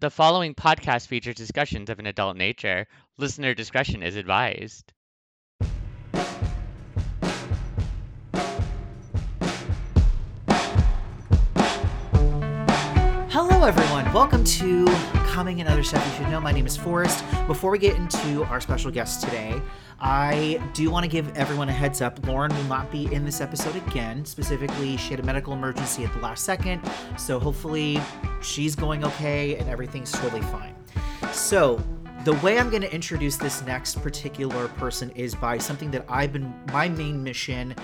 The following podcast features discussions of an adult nature. Listener discretion is advised. Hello, everyone. Welcome to Coming and Other Stuff You Should Know. My name is Forrest. Before we get into our special guest today, I do want to give everyone a heads up. Lauren will not be in this episode again. Specifically, she had a medical emergency at the last second, so hopefully she's going okay and everything's totally fine. So, the way I'm going to introduce this next particular person is by something that I've been my main mission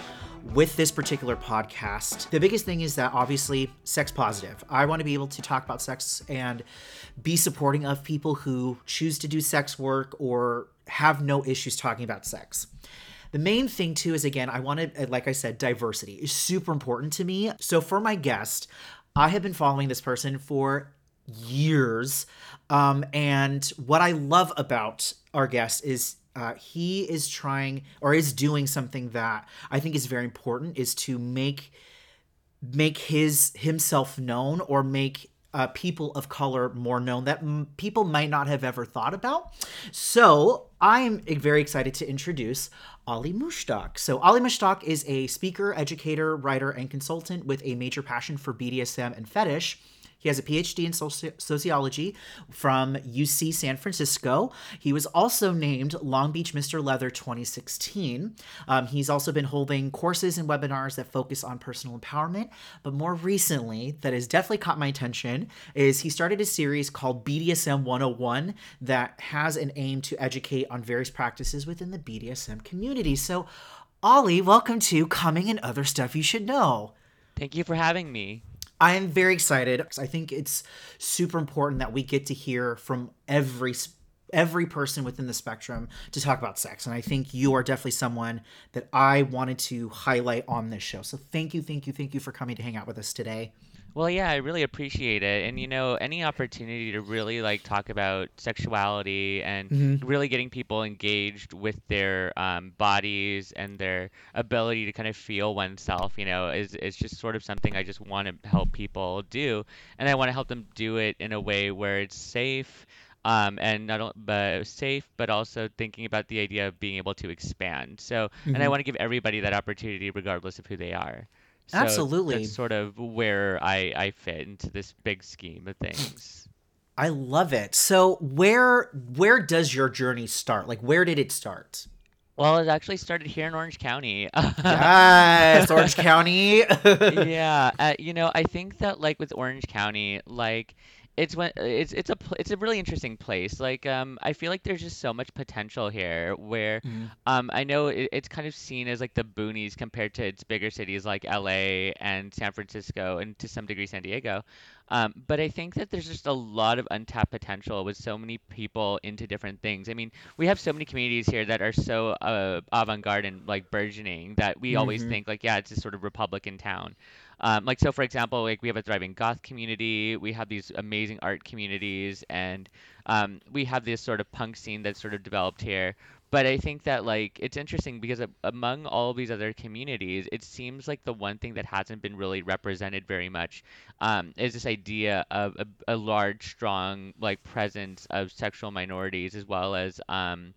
with this particular podcast. The biggest thing is that obviously sex positive. I want to be able to talk about sex and be supporting of people who choose to do sex work or have no issues talking about sex. The main thing too is again, I wanted like I said, diversity is super important to me. So for my guest, I have been following this person for years. Um, and what I love about our guest is uh, he is trying or is doing something that I think is very important is to make make his himself known or make uh, people of color more known that m- people might not have ever thought about. So I'm very excited to introduce Ali Mushtaq. So Ali Mushtaq is a speaker, educator, writer, and consultant with a major passion for BDSM and fetish. He has a PhD in soci- sociology from UC San Francisco. He was also named Long Beach Mr. Leather 2016. Um, he's also been holding courses and webinars that focus on personal empowerment. But more recently, that has definitely caught my attention, is he started a series called BDSM 101 that has an aim to educate on various practices within the BDSM community. So, Ali, welcome to Coming and Other Stuff You Should Know. Thank you for having me. I am very excited. I think it's super important that we get to hear from every every person within the spectrum to talk about sex. And I think you are definitely someone that I wanted to highlight on this show. So thank you, thank you, thank you for coming to hang out with us today. Well, yeah, I really appreciate it. And you know, any opportunity to really like talk about sexuality and Mhm. really getting people engaged with their um, bodies and their ability to kind of feel oneself, you know, is is just sort of something I just want to help people do. And I want to help them do it in a way where it's safe. Um, and not only but safe, but also thinking about the idea of being able to expand. So, and I Mhm. want to give everybody that opportunity, regardless of who they are. So Absolutely. that's sort of where I, I fit into this big scheme of things. I love it. So where where does your journey start? Like where did it start? Well, it actually started here in Orange County. Yes, Orange County. Yeah, uh, you know, I think that like with Orange County, like it's when it's it's a pl- it's a really interesting place. Like um I feel like there's just so much potential here where Mhm. um I know it, it's kind of seen as like the boonies compared to its bigger cities like LA and San Francisco and to some degree San Diego. Um but I think that there's just a lot of untapped potential with so many people into different things. I mean, we have so many communities here that are so uh avant-garde and like burgeoning that we always Mhm. think like yeah, it's this sort of Republican town. Um, like so, for example, like we have a thriving goth community, we have these amazing art communities, and um, we have this sort of punk scene that's sort of developed here. But I think that like it's interesting because among all these other communities, it seems like the one thing that hasn't been really represented very much um, is this idea of a, a large, strong like presence of sexual minorities as well as um,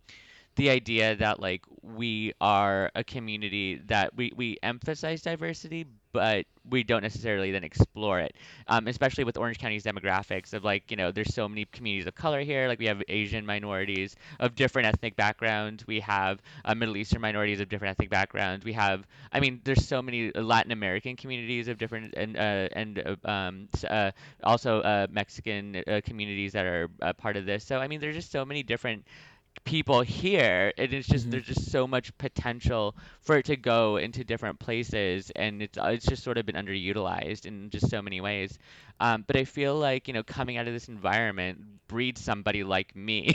the idea that like we are a community that we, we emphasize diversity but we don't necessarily then explore it um, especially with orange county's demographics of like you know there's so many communities of color here. Like we have asian minorities of different ethnic backgrounds. We have uh, middle eastern minorities of different ethnic backgrounds. We have i mean there's so many latin american communities of different and uh, and uh, um, uh, also uh, mexican uh, communities that are uh, part of this. So i mean there's just so many different people here and it's just Mhm. there's just so much potential for it to go into different places and it's it's just sort of been underutilized in just so many ways um, but I feel like you know coming out of this environment breeds somebody like me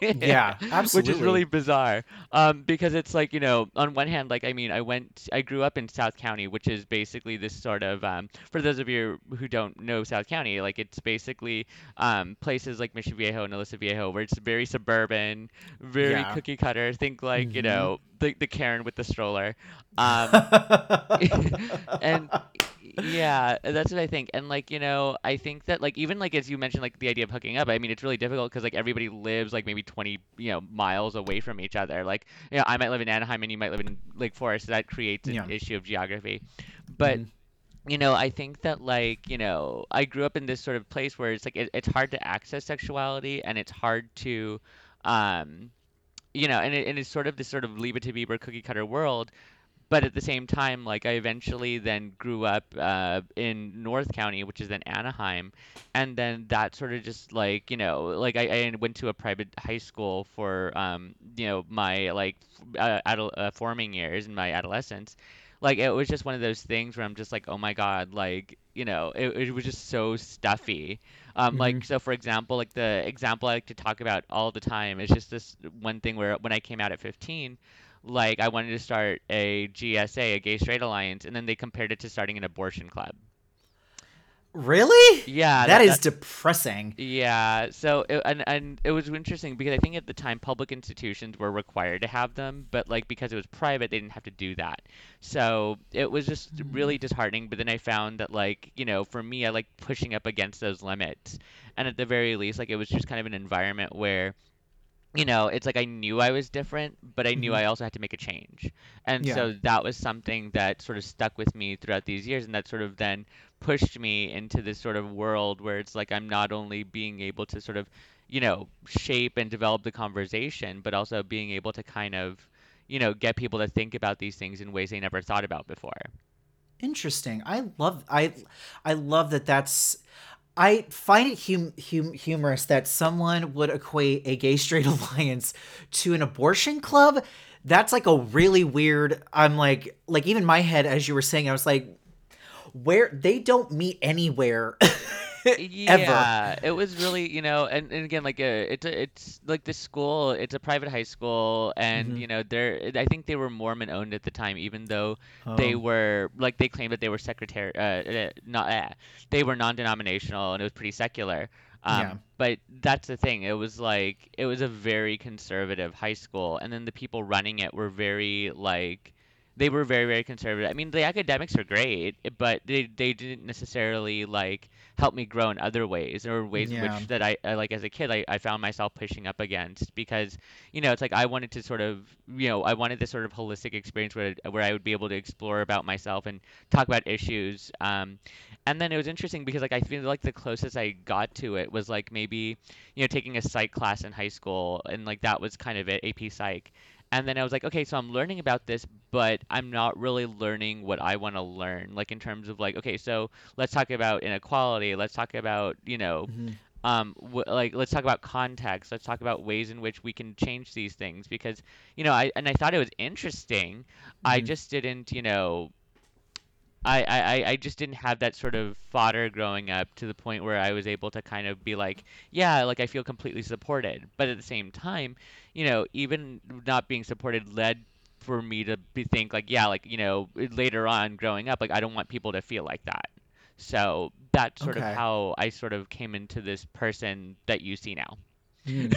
Yeah, which is really bizarre um, because it's like you know on one hand like I mean I went I grew up in South County which is basically this sort of um, for those of you who don't know South County like it's basically um, places like Mission Viejo and Aliso Viejo where it's very suburban very Yeah. cookie cutter. Think like, you hmm know, the the Karen with the stroller. Um, and yeah, that's what I think. And like, you know, I think that like even like as you mentioned like the idea of hooking up, I mean it's really difficult because like everybody lives like maybe 20, you know, miles away from each other. Like, you know, I might live in Anaheim and you might live in Lake Forest, so that creates an yeah. issue of geography. But hmm you know, I think that like, you know, I grew up in this sort of place where it's like it, it's hard to access sexuality and it's hard to um you know, and, it, and it's sort of this sort of Leave It to Beaver cookie cutter world but at the same time, like I eventually then grew up uh, in North County, which is then Anaheim, and then that sort of just like you know, like I, I went to a private high school for um, you know my like uh, adult, uh, forming years in my adolescence. Like it was just one of those things where I'm just like, oh my God, like you know, it, it was just so stuffy. Um, hmm like so, for example, like the example I like to talk about all the time is just this one thing where when I came out at 15 like I wanted to start a GSA, a gay straight alliance, and then they compared it to starting an abortion club. Really? Yeah, That that is depressing. yeah. So it, and and it was interesting because I think at the time public institutions were required to have them, but like because it was private, they didn't have to do that. So it was just Mm. really disheartening. But then I found that like you know for me, I like pushing up against those limits, and at the very least, like it was just kind of an environment where you know, it's like I knew I was different, but I knew hmm I also had to make a change. And Yeah. so that was something that sort of stuck with me throughout these years, and that sort of then pushed me into this sort of world where it's like I'm not only being able to sort of, you know, shape and develop the conversation, but also being able to kind of, you know, get people to think about these things in ways they never thought about before. Interesting. I love I I love that that's I find it hum, hum, humorous that someone would equate a gay straight alliance to an abortion club. That's like a really weird. I'm like, like even my head, as you were saying, I was like, where they don't meet anywhere. Yeah, it was really, you know, and, and again, like a, it's a, it's like the school, it's a private high school, and hmm you know, they're, I think they were Mormon owned at the time, even though they Oh, were, like, they claimed that they were secretary, uh, uh, not, uh, they were non-denominational, and it was pretty secular. yeah, Um, but that's the thing, it was like, it was a very conservative high school, and then the people running it were very, like, they were very, very conservative. I mean, the academics are great, but they they didn't necessarily like helped me grow in other ways or ways in yeah. which that I, I like as a kid I, I found myself pushing up against because you know it's like I wanted to sort of you know I wanted this sort of holistic experience where where I would be able to explore about myself and talk about issues um and then it was interesting because like I feel like the closest I got to it was like maybe you know taking a psych class in high school and like that was kind of it AP Psych and then I was like, okay, so I'm learning about this, but I'm not really learning what I want to learn. Like in terms of like, okay, so let's talk about inequality. Let's talk about, you know, hmm um, w like let's talk about context. Let's talk about ways in which we can change these things because, you know, I and I thought it was interesting. I hmm just didn't, you know, I, I, I I just didn't have that sort of fodder growing up to the point where I was able to kind of be like, yeah, like I feel completely supported. But at the same time, you know, even not being supported led for me to be think like, yeah, like, you know, later on growing up, like I don't want people to feel like that. So that's sort of how I sort of came into this person that you see now. Mm.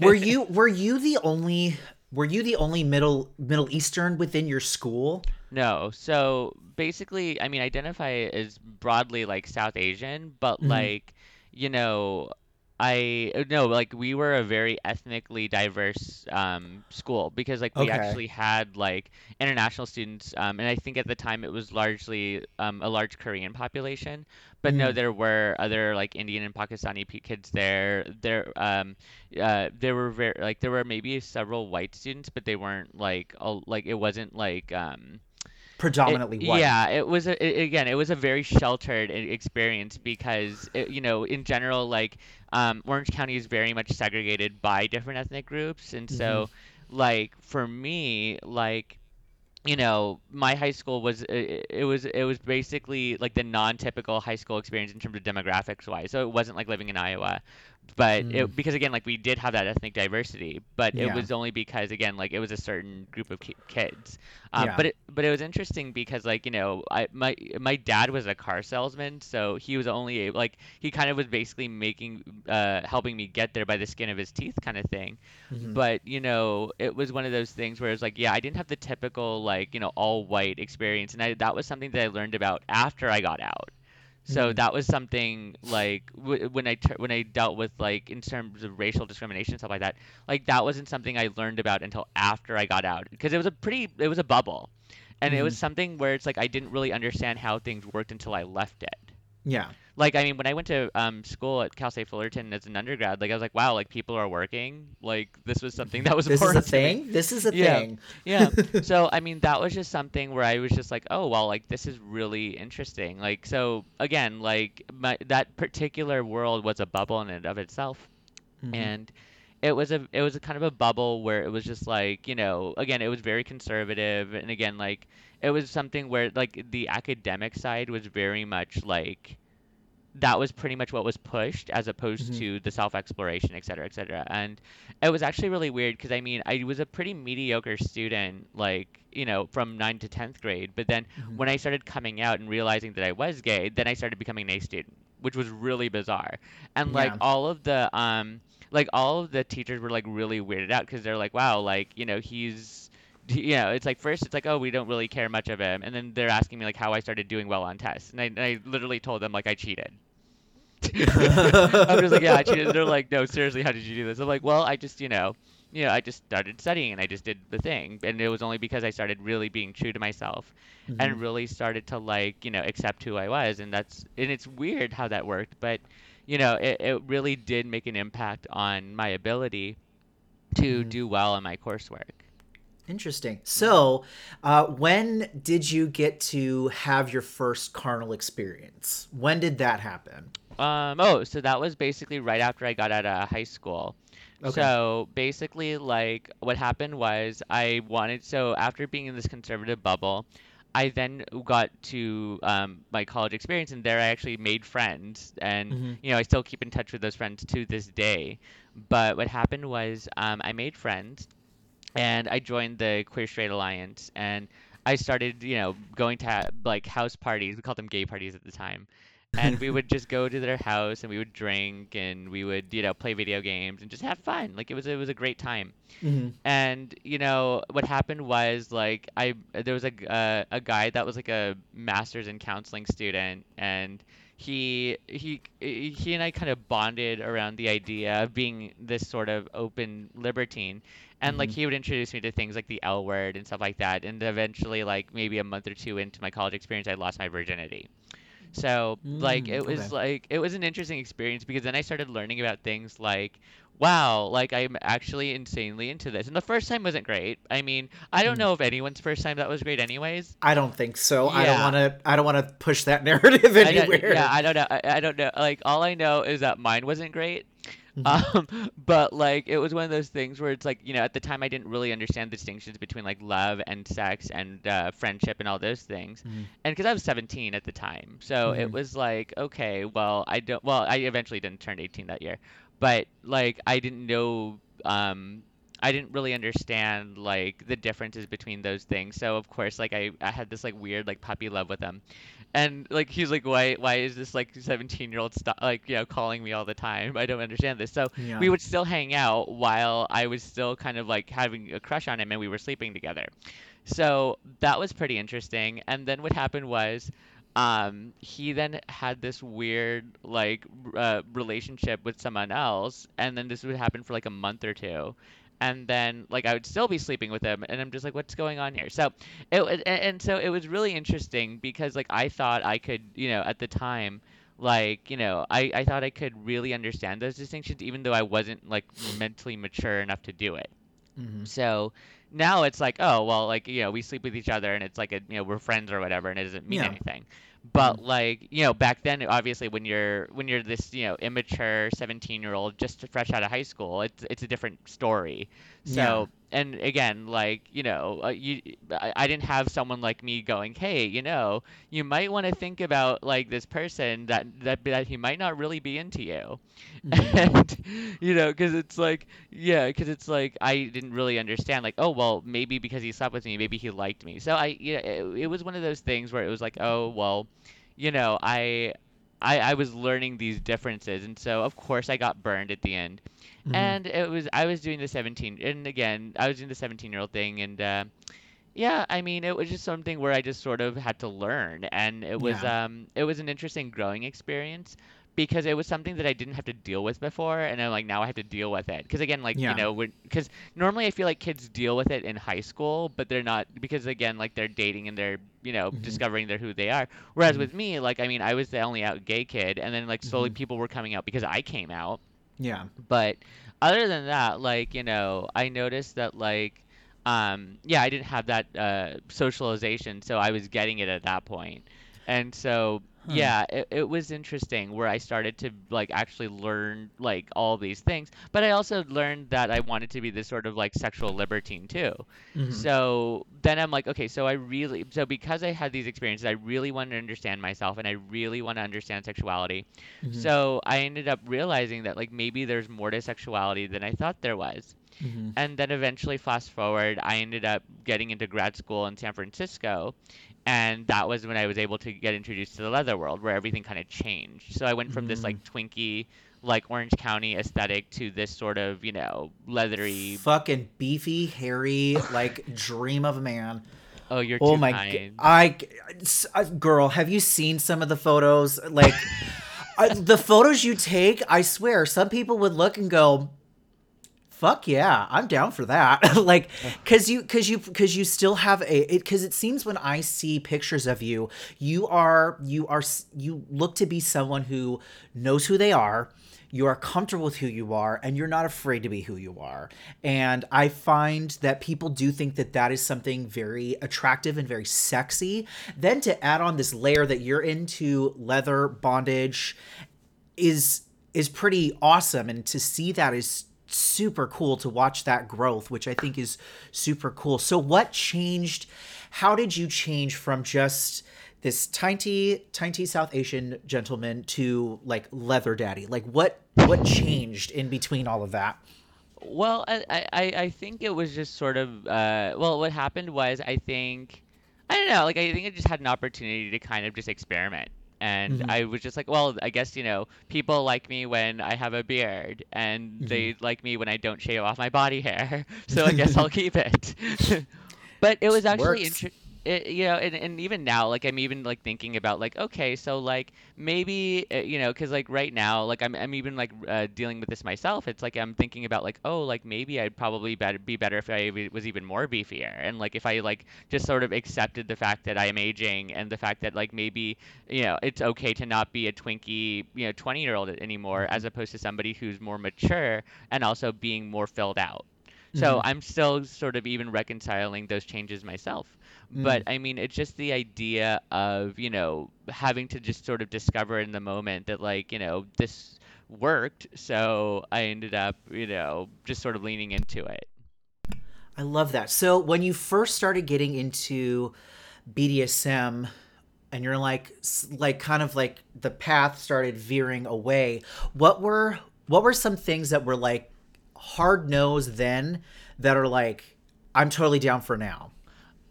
Were you were you the only were you the only middle Middle Eastern within your school? No, so basically, I mean, identify as broadly like South Asian, but hmm like, you know, I uh, no, like we were a very ethnically diverse um, school because like we Okay. actually had like international students, um, and I think at the time it was largely um, a large Korean population, but no, Mm. there were other like Indian and Pakistani p kids there. There, um, uh, there were very like there were maybe several white students, but they weren't like all, like it wasn't like um it, Predominantly white. yeah, it was a, it, again, it was a very sheltered experience because it, you know, in general, like um, Orange County is very much segregated by different ethnic groups, and hmm so like for me, like you know, my high school was it, it was it was basically like the non-typical high school experience in terms of demographics wise. So it wasn't like living in Iowa, but Mm. it, because again like we did have that ethnic diversity but it Yeah. was only because again like it was a certain group of kids um, Yeah. but it but it was interesting because like you know I my my dad was a car salesman so he was only able, like he kind of was basically making uh helping me get there by the skin of his teeth kind of thing Mhm. but you know it was one of those things where it's like yeah I didn't have the typical like you know all white experience and I, that was something that I learned about after I got out so Mhm. that was something like w- when I tur- when I dealt with like in terms of racial discrimination stuff like that. Like that wasn't something I learned about until after I got out because it was a pretty it was a bubble, and it was Mhm. something where it's like I didn't really understand how things worked until I left it. Yeah. Like I mean, when I went to um, school at Cal State Fullerton as an undergrad, like I was like, wow, like people are working. Like this was something that was This is a important thing. This is a Yeah. thing. Yeah. So I mean, that was just something where I was just like, oh well, like this is really interesting. Like so again, like my that particular world was a bubble in and of itself, Mhm. and it was a it was a kind of a bubble where it was just like you know again it was very conservative and again like it was something where like the academic side was very much like that was pretty much what was pushed as opposed Mhm. to the self exploration et cetera et cetera and it was actually really weird because i mean i was a pretty mediocre student like you know from 9 to 10th grade but then Mhm. when i started coming out and realizing that i was gay then i started becoming an a student which was really bizarre and like Yeah. all of the um like all of the teachers were like really weirded out because they're like wow like you know he's you know it's like first it's like oh we don't really care much of him and then they're asking me like how i started doing well on tests and i, and I literally told them like i cheated i'm just like yeah i cheated they're like no seriously how did you do this i'm like well i just you know you know i just started studying and i just did the thing and it was only because i started really being true to myself Mhm. and really started to like you know accept who I was and that's and it's weird how that worked but you know it, it really did make an impact on my ability to Mhm. do well in my coursework Interesting. So, uh, when did you get to have your first carnal experience? When did that happen? Um oh so that was basically right after I got out of high school Okay. So basically, like what happened was I wanted so after being in this conservative bubble, I then got to um, my college experience, and there I actually made friends, and Mhm. you know I still keep in touch with those friends to this day. But what happened was um, I made friends, and I joined the Queer Straight Alliance, and I started you know going to like house parties. We called them gay parties at the time. And we would just go to their house and we would drink and we would you know play video games and just have fun. Like it was it was a great time. Mhm. and you know what happened was like i there was a uh, a guy that was like a master's in counseling student and he he he and i kind of bonded around the idea of being this sort of open libertine. And like Mhm. he would introduce me to things like the l word and stuff like that. And eventually like maybe a month or two into my college experience i lost my virginity so like Mm, it was okay. like it was an interesting experience because then I started learning about things like wow, like I'm actually insanely into this. And the first time wasn't great. I mean, I don't Mm. know if anyone's first time that was great anyways. I don't think so. I don't want to. I don't want to push that narrative I anywhere. yeah, I don't know. I, I don't know. Like all I know is that mine wasn't great. Mhm. Um, but like it was one of those things where it's like you know at the time I didn't really understand the distinctions between like love and sex and uh, friendship and all those things, Mhm. and because I was 17 at the time, so it Mhm. was like okay, well I don't well I eventually didn't turn 18 that year, but like I didn't know um I didn't really understand like the differences between those things, so of course like I I had this like weird like puppy love with him, and like he's like why why is this like 17 year old st- like you know calling me all the time? I don't understand this. So Yeah. we would still hang out while i was still kind of like having a crush on him and we were sleeping together. So that was pretty interesting. And then what happened was um he then had this weird like uh, relationship with someone else. And then this would happen for like a month or two and then like I would still be sleeping with him and I'm just like what's going on here so it and so it was really interesting because like I thought I could you know at the time like you know I I thought I could really understand those distinctions even though I wasn't like mentally mature enough to do it Mhm. so now it's like, oh, well, like, you know, we sleep with each other and it's like, a, you know, we're friends or whatever and it doesn't mean Yeah. anything. But mm. like, you know, back then, obviously, when you're when you're this, you know, immature 17 year old just fresh out of high school, it's it's a different story. So and again, like you know, uh, you I, I didn't have someone like me going, hey, you know, you might want to think about like this person that that that he might not really be into you, Mhm. and you know, because it's like yeah, because it's like I didn't really understand like oh well maybe because he slept with me maybe he liked me so I yeah it, it was one of those things where it was like oh well you know I. I, I was learning these differences and so of course I got burned at the end Mhm. and it was I was doing the 17 and again I was doing the 17 year old thing and uh, yeah I mean it was just something where I just sort of had to learn and it was Yeah. um it was an interesting growing experience because it was something that I didn't have to deal with before and I'm like now I have to deal with it because again like you know because normally I feel like kids deal with it in high school but they're not because again like they're dating and they're you know Mhm. discovering their who they are whereas Mhm. with me like I mean I was the only out gay kid and then like slowly Mhm. people were coming out because I came out Yeah. but other than that, like, you know, I noticed that like um yeah, I didn't have that uh socialization, so I was getting it at that point. And so Huh. yeah, it, it was interesting where I started to like actually learn like all these things, but I also learned that I wanted to be this sort of like sexual libertine too. Mhm. So then I'm like, okay, so I really, so because I had these experiences, I really wanted to understand myself and I really want to understand sexuality. Mhm. So I ended up realizing that like maybe there's more to sexuality than I thought there was. Mhm. And then eventually, fast forward, I ended up getting into grad school in San Francisco. And that was when I was able to get introduced to the leather world, where everything kind of changed. So I went from this Mm. like Twinkie, like Orange County aesthetic to this sort of, you know, leathery. Fucking beefy, hairy, like dream of a man. Oh, you're Oh too my, kind. I, s- uh, girl, have you seen some of the photos? Like, I, the photos you take, I swear, some people would look and go, "Fuck yeah, I'm down for that." like, cause you, cause you, cause you still have a, it, cause it seems when I see pictures of you, you are, you are, you look to be someone who knows who they are. You are comfortable with who you are, and you're not afraid to be who you are. And I find that people do think that that is something very attractive and very sexy. Then to add on this layer that you're into leather bondage is is pretty awesome and to see that is super cool to watch that growth which i think is super cool. So what changed how did you change from just this tiny tiny south asian gentleman to like leather daddy? Like what what changed in between all of that? Well, I, I, I think it was just sort of uh well what happened was I think I don't know, like I think I just had an opportunity to kind of just experiment. And hmm I was just like, well, I guess, you know, people like me when I have a beard and hmm they like me when I don't shave off my body hair. So I guess I'll keep it. But it was actually works inter it, you know, and, and even now, like I'm even like thinking about like, okay, so like maybe uh, you know, because like right now, like I'm I'm even like uh, dealing with this myself. It's like I'm thinking about like, oh, like maybe I'd probably better be better if I was even more beefier, and like if I like just sort of accepted the fact that I am aging and the fact that like maybe you know it's okay to not be a Twinkie, you know, 20 year old anymore, as opposed to somebody who's more mature and also being more filled out. So hmm I'm still sort of even reconciling those changes myself. But hmm I mean, it's just the idea of, you know, having to just sort of discover in the moment that, like, you know, this worked. So I ended up, you know, just sort of leaning into it. i love that so when you first started getting into bdsm and you're like like kind of like the path started veering away what were what were some things that were like hard nosed then that are like i'm totally down for now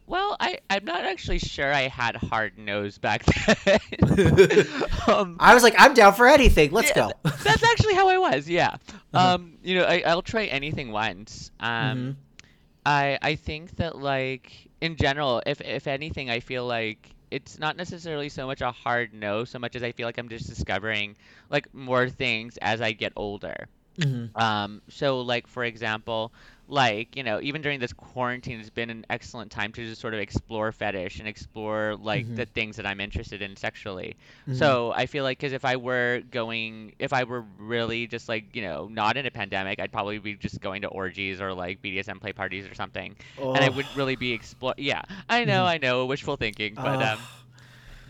Well, I, I'm not actually sure I had hard nose back then. um, i was like i'm down for anything let's yeah, go that's actually how I was. Yeah. uh-huh. Um, you know, I, I'll try anything once. mm-hmm. Um, I I think that like in general, if if anything, I feel like it's not necessarily so much a hard no, so much as I feel like I'm just discovering like more things as I get older. Mm-hmm. Um, so like for example, like, you know, even during this quarantine, it's been an excellent time to just sort of explore fetish and explore like Mm-hmm. the things that I'm interested in sexually. Mm-hmm. So I feel like because if I were going, if I were really just like, you know, not in a pandemic, I'd probably be just going to orgies or like BDSM play parties or something, and I oh wouldn't really be explore. Yeah, I know, mm-hmm. I know, wishful thinking, but um,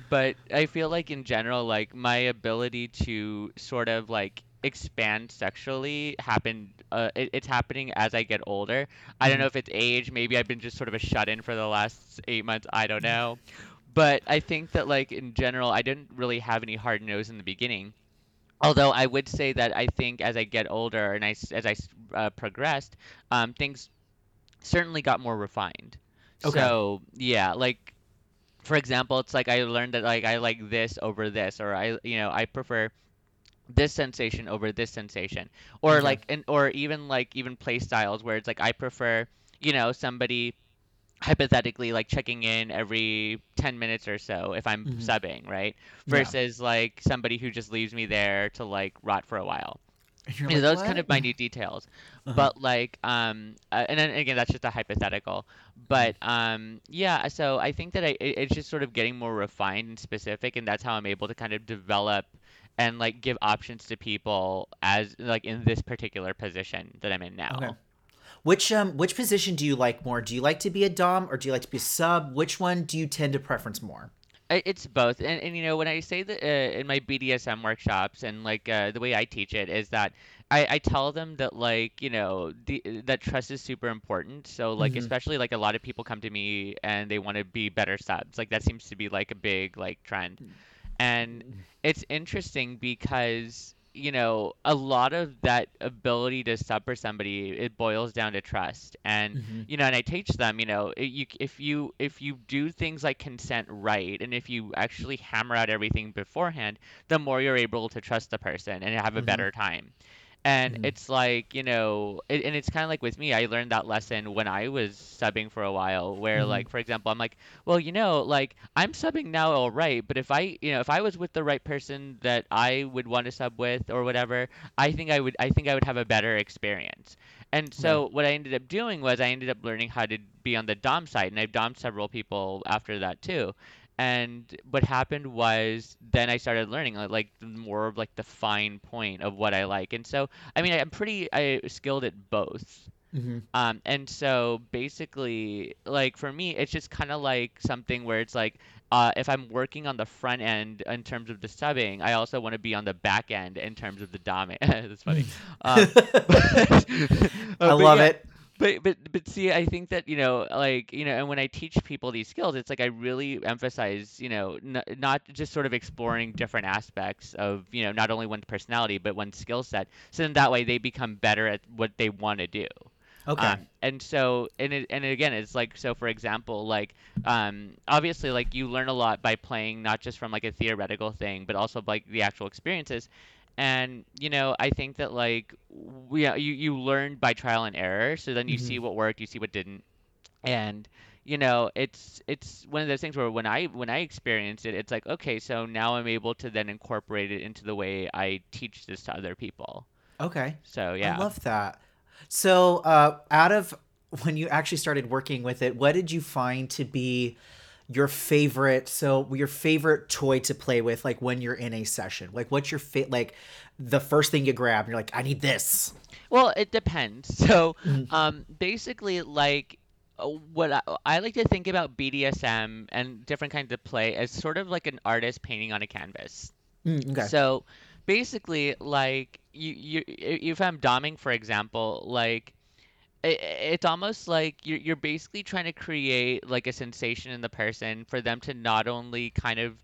but I feel like in general, like my ability to sort of like expand sexually happened uh, it, it's happening as I get older. I don't know if it's age, maybe I've been just sort of a shut in for the last 8 months, I don't know. But I think that like in general, I didn't really have any hard nose in the beginning. Although I would say that I think as I get older and I, as i uh, progressed, um, things certainly got more refined. Okay. So yeah, like for example, it's like I learned that like I like this over this, or I you know I prefer this sensation over this sensation, or Okay. like and or even like even play styles where it's like I prefer you know somebody hypothetically like checking in every 10 minutes or so if I'm Mhm. subbing, right? Yeah. Versus like somebody who just leaves me there to like rot for a while. You're know, like, those kind of minute details. Uh-huh. But like um uh, and then again that's just a hypothetical. But um yeah, so I think that I it, it's just sort of getting more refined and specific and that's how I'm able to kind of develop and like give options to people as like in this particular position that I'm in now. Okay. Which um which position do you like more? Do you like to be a dom or do you like to be a sub? Which one do you tend to preference more? It's both, and, and you know when I say that uh, in my BDSM workshops and like uh, the way I teach it is that I, I tell them that like you know the, that trust is super important. So like hmm especially like a lot of people come to me and they want to be better subs. Like that seems to be like a big like trend. And it's interesting because, you know, a lot of that ability to sub for somebody, it boils down to trust. And, hmm you know, and I teach them, you know, you, if you if you do things like consent right, and if you actually hammer out everything beforehand, the more you're able to trust the person and have a hmm better time. And hmm it's like, you know, it, and it's kind of like with me, I learned that lesson when I was subbing for a while, where, hmm like, for example, I'm like, well, you know, like, I'm subbing now all right, but if I, you know, if I was with the right person that I would want to sub with or whatever, I think I would, I think I would have a better experience. And so what I ended up doing was I ended up learning how to be on the dom side, and I've dommed several people after that too. And what happened was then I started learning like, like more of like the fine point of what I like. And so I mean I'm pretty I skilled at both. hmm Um, and so basically, like for me, it's just kind of like something where it's like, uh, if I'm working on the front end in terms of the subbing, I also want to be on the back end in terms of the doming. That's funny. Um, but, I uh, love yeah, it. But but but see, I think that you know, like you know, and when I teach people these skills, it's like I really emphasize, you know, n not just sort of exploring different aspects of you know not only one's personality but one's skill set, so then that way they become better at what they want to do. Okay. Um, and so, and it, and again, it's like, so for example, like, um, obviously, like you learn a lot by playing, not just from like a theoretical thing, but also like the actual experiences. And, you know, I think that like, we, yeah, you, you learn by trial and error. So then you hmm see what worked, you see what didn't. And, you know, it's, it's one of those things where when I, when I experience it, it's like, okay, so now I'm able to then incorporate it into the way I teach this to other people. Okay. So yeah. I love that. So, uh, out of when you actually started working with it, what did you find to be your favorite? So, your favorite toy to play with, like when you're in a session? Like, what's your fa- like the first thing you grab? And you're like, I need this. Well, it depends. So, Mhm. um, basically, like, uh, what I, I like to think about BDSM and different kinds of play as sort of like an artist painting on a canvas. Mm, okay. So, basically, like, you, you, if I'm doming, for example, like, i it's almost like you're you're basically trying to create like a sensation in the person for them to not only kind of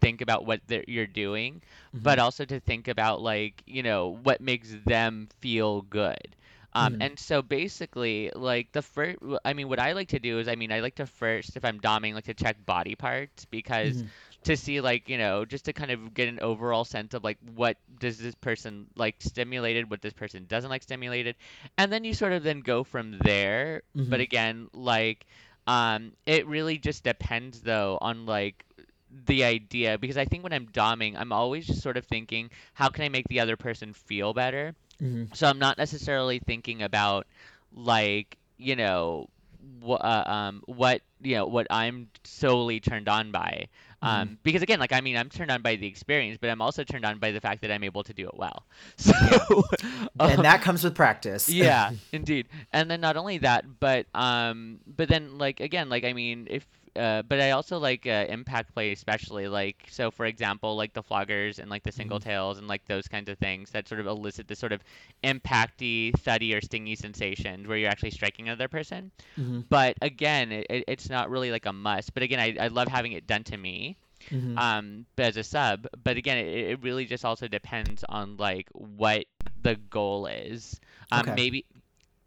think about what you're doing, but hmm also to think about like you know what makes them feel good. Um, hmm and so basically, like the first, I mean, what I like to do is, I mean, I like to first, if I'm doming, like to check body parts because hmm to see like, you know, just to kind of get an overall sense of like what does this person like stimulated, what this person doesn't like stimulated. And then you sort of then go from there. But hmm again like um it really just depends though on like the idea. Because I think when I'm doming I'm always just sort of thinking how can I make the other person feel better? Hmm so I'm not necessarily thinking about like you know what uh, um what you know what I'm solely turned on by um because again like I mean I'm turned on by the experience but I'm also turned on by the fact that I'm able to do it well so Yeah. And um that comes with practice. yeah, indeed. And then not only that, but um but then like again, like I mean, if uh, but I also like uh, impact play especially like so for example like the floggers and like the single Mhm. tails and like those kinds of things that sort of elicit this sort of impacty, thuddy or stingy sensation where you're actually striking another person. Mhm. But again, it, it- it's not really like a must. But again, I, I love having it done to me Mhm. um but as a sub but again it, it really just also depends on like what the goal is um Okay. maybe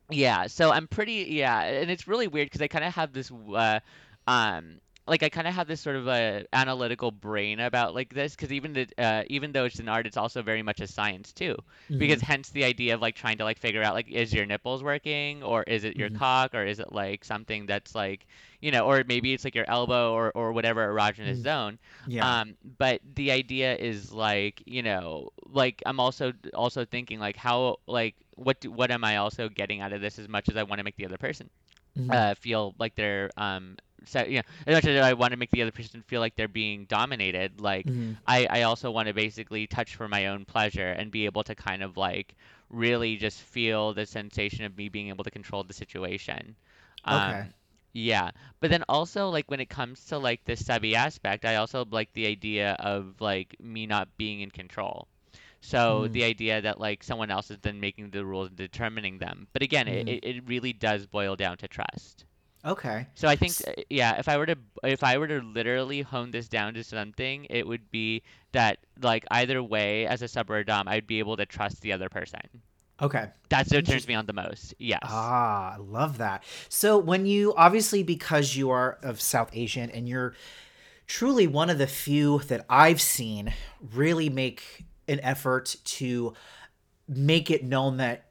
yeah, so I'm pretty yeah, and it's really weird because I kind of have this uh um like I kind of have this sort of a analytical brain about like this because even the uh, even though it's an art, it's also very much a science too. Because Mhm. hence the idea of like trying to like figure out like is your nipples working or is it your Mhm. cock or is it like something that's like you know or maybe it's like your elbow or or whatever erogenous Mhm. zone. Yeah. Um, but the idea is like, you know, like I'm also also thinking like how like what do, what am I also getting out of this as much as I want to make the other person Mhm. uh feel like they're um so you know as much as I want to make the other person feel like they're being dominated, like Mhm. I I also want to basically touch for my own pleasure and be able to kind of like really just feel the sensation of me being able to control the situation. Okay. Um, yeah, but then also like when it comes to like the subby aspect, I also like the idea of like me not being in control. So Mhm. the idea that like someone else is then making the rules and determining them. But again, Mhm. it it really does boil down to trust. Okay. So I think uh, yeah, if I were to if I were to literally hone this down to something, it would be that like either way as a sub or a dom, I'd be able to trust the other person. Okay. That's what turns me on the most. Yes. Ah, I love that. So when you obviously because you are of South Asian and you're truly one of the few that I've seen really make an effort to make it known that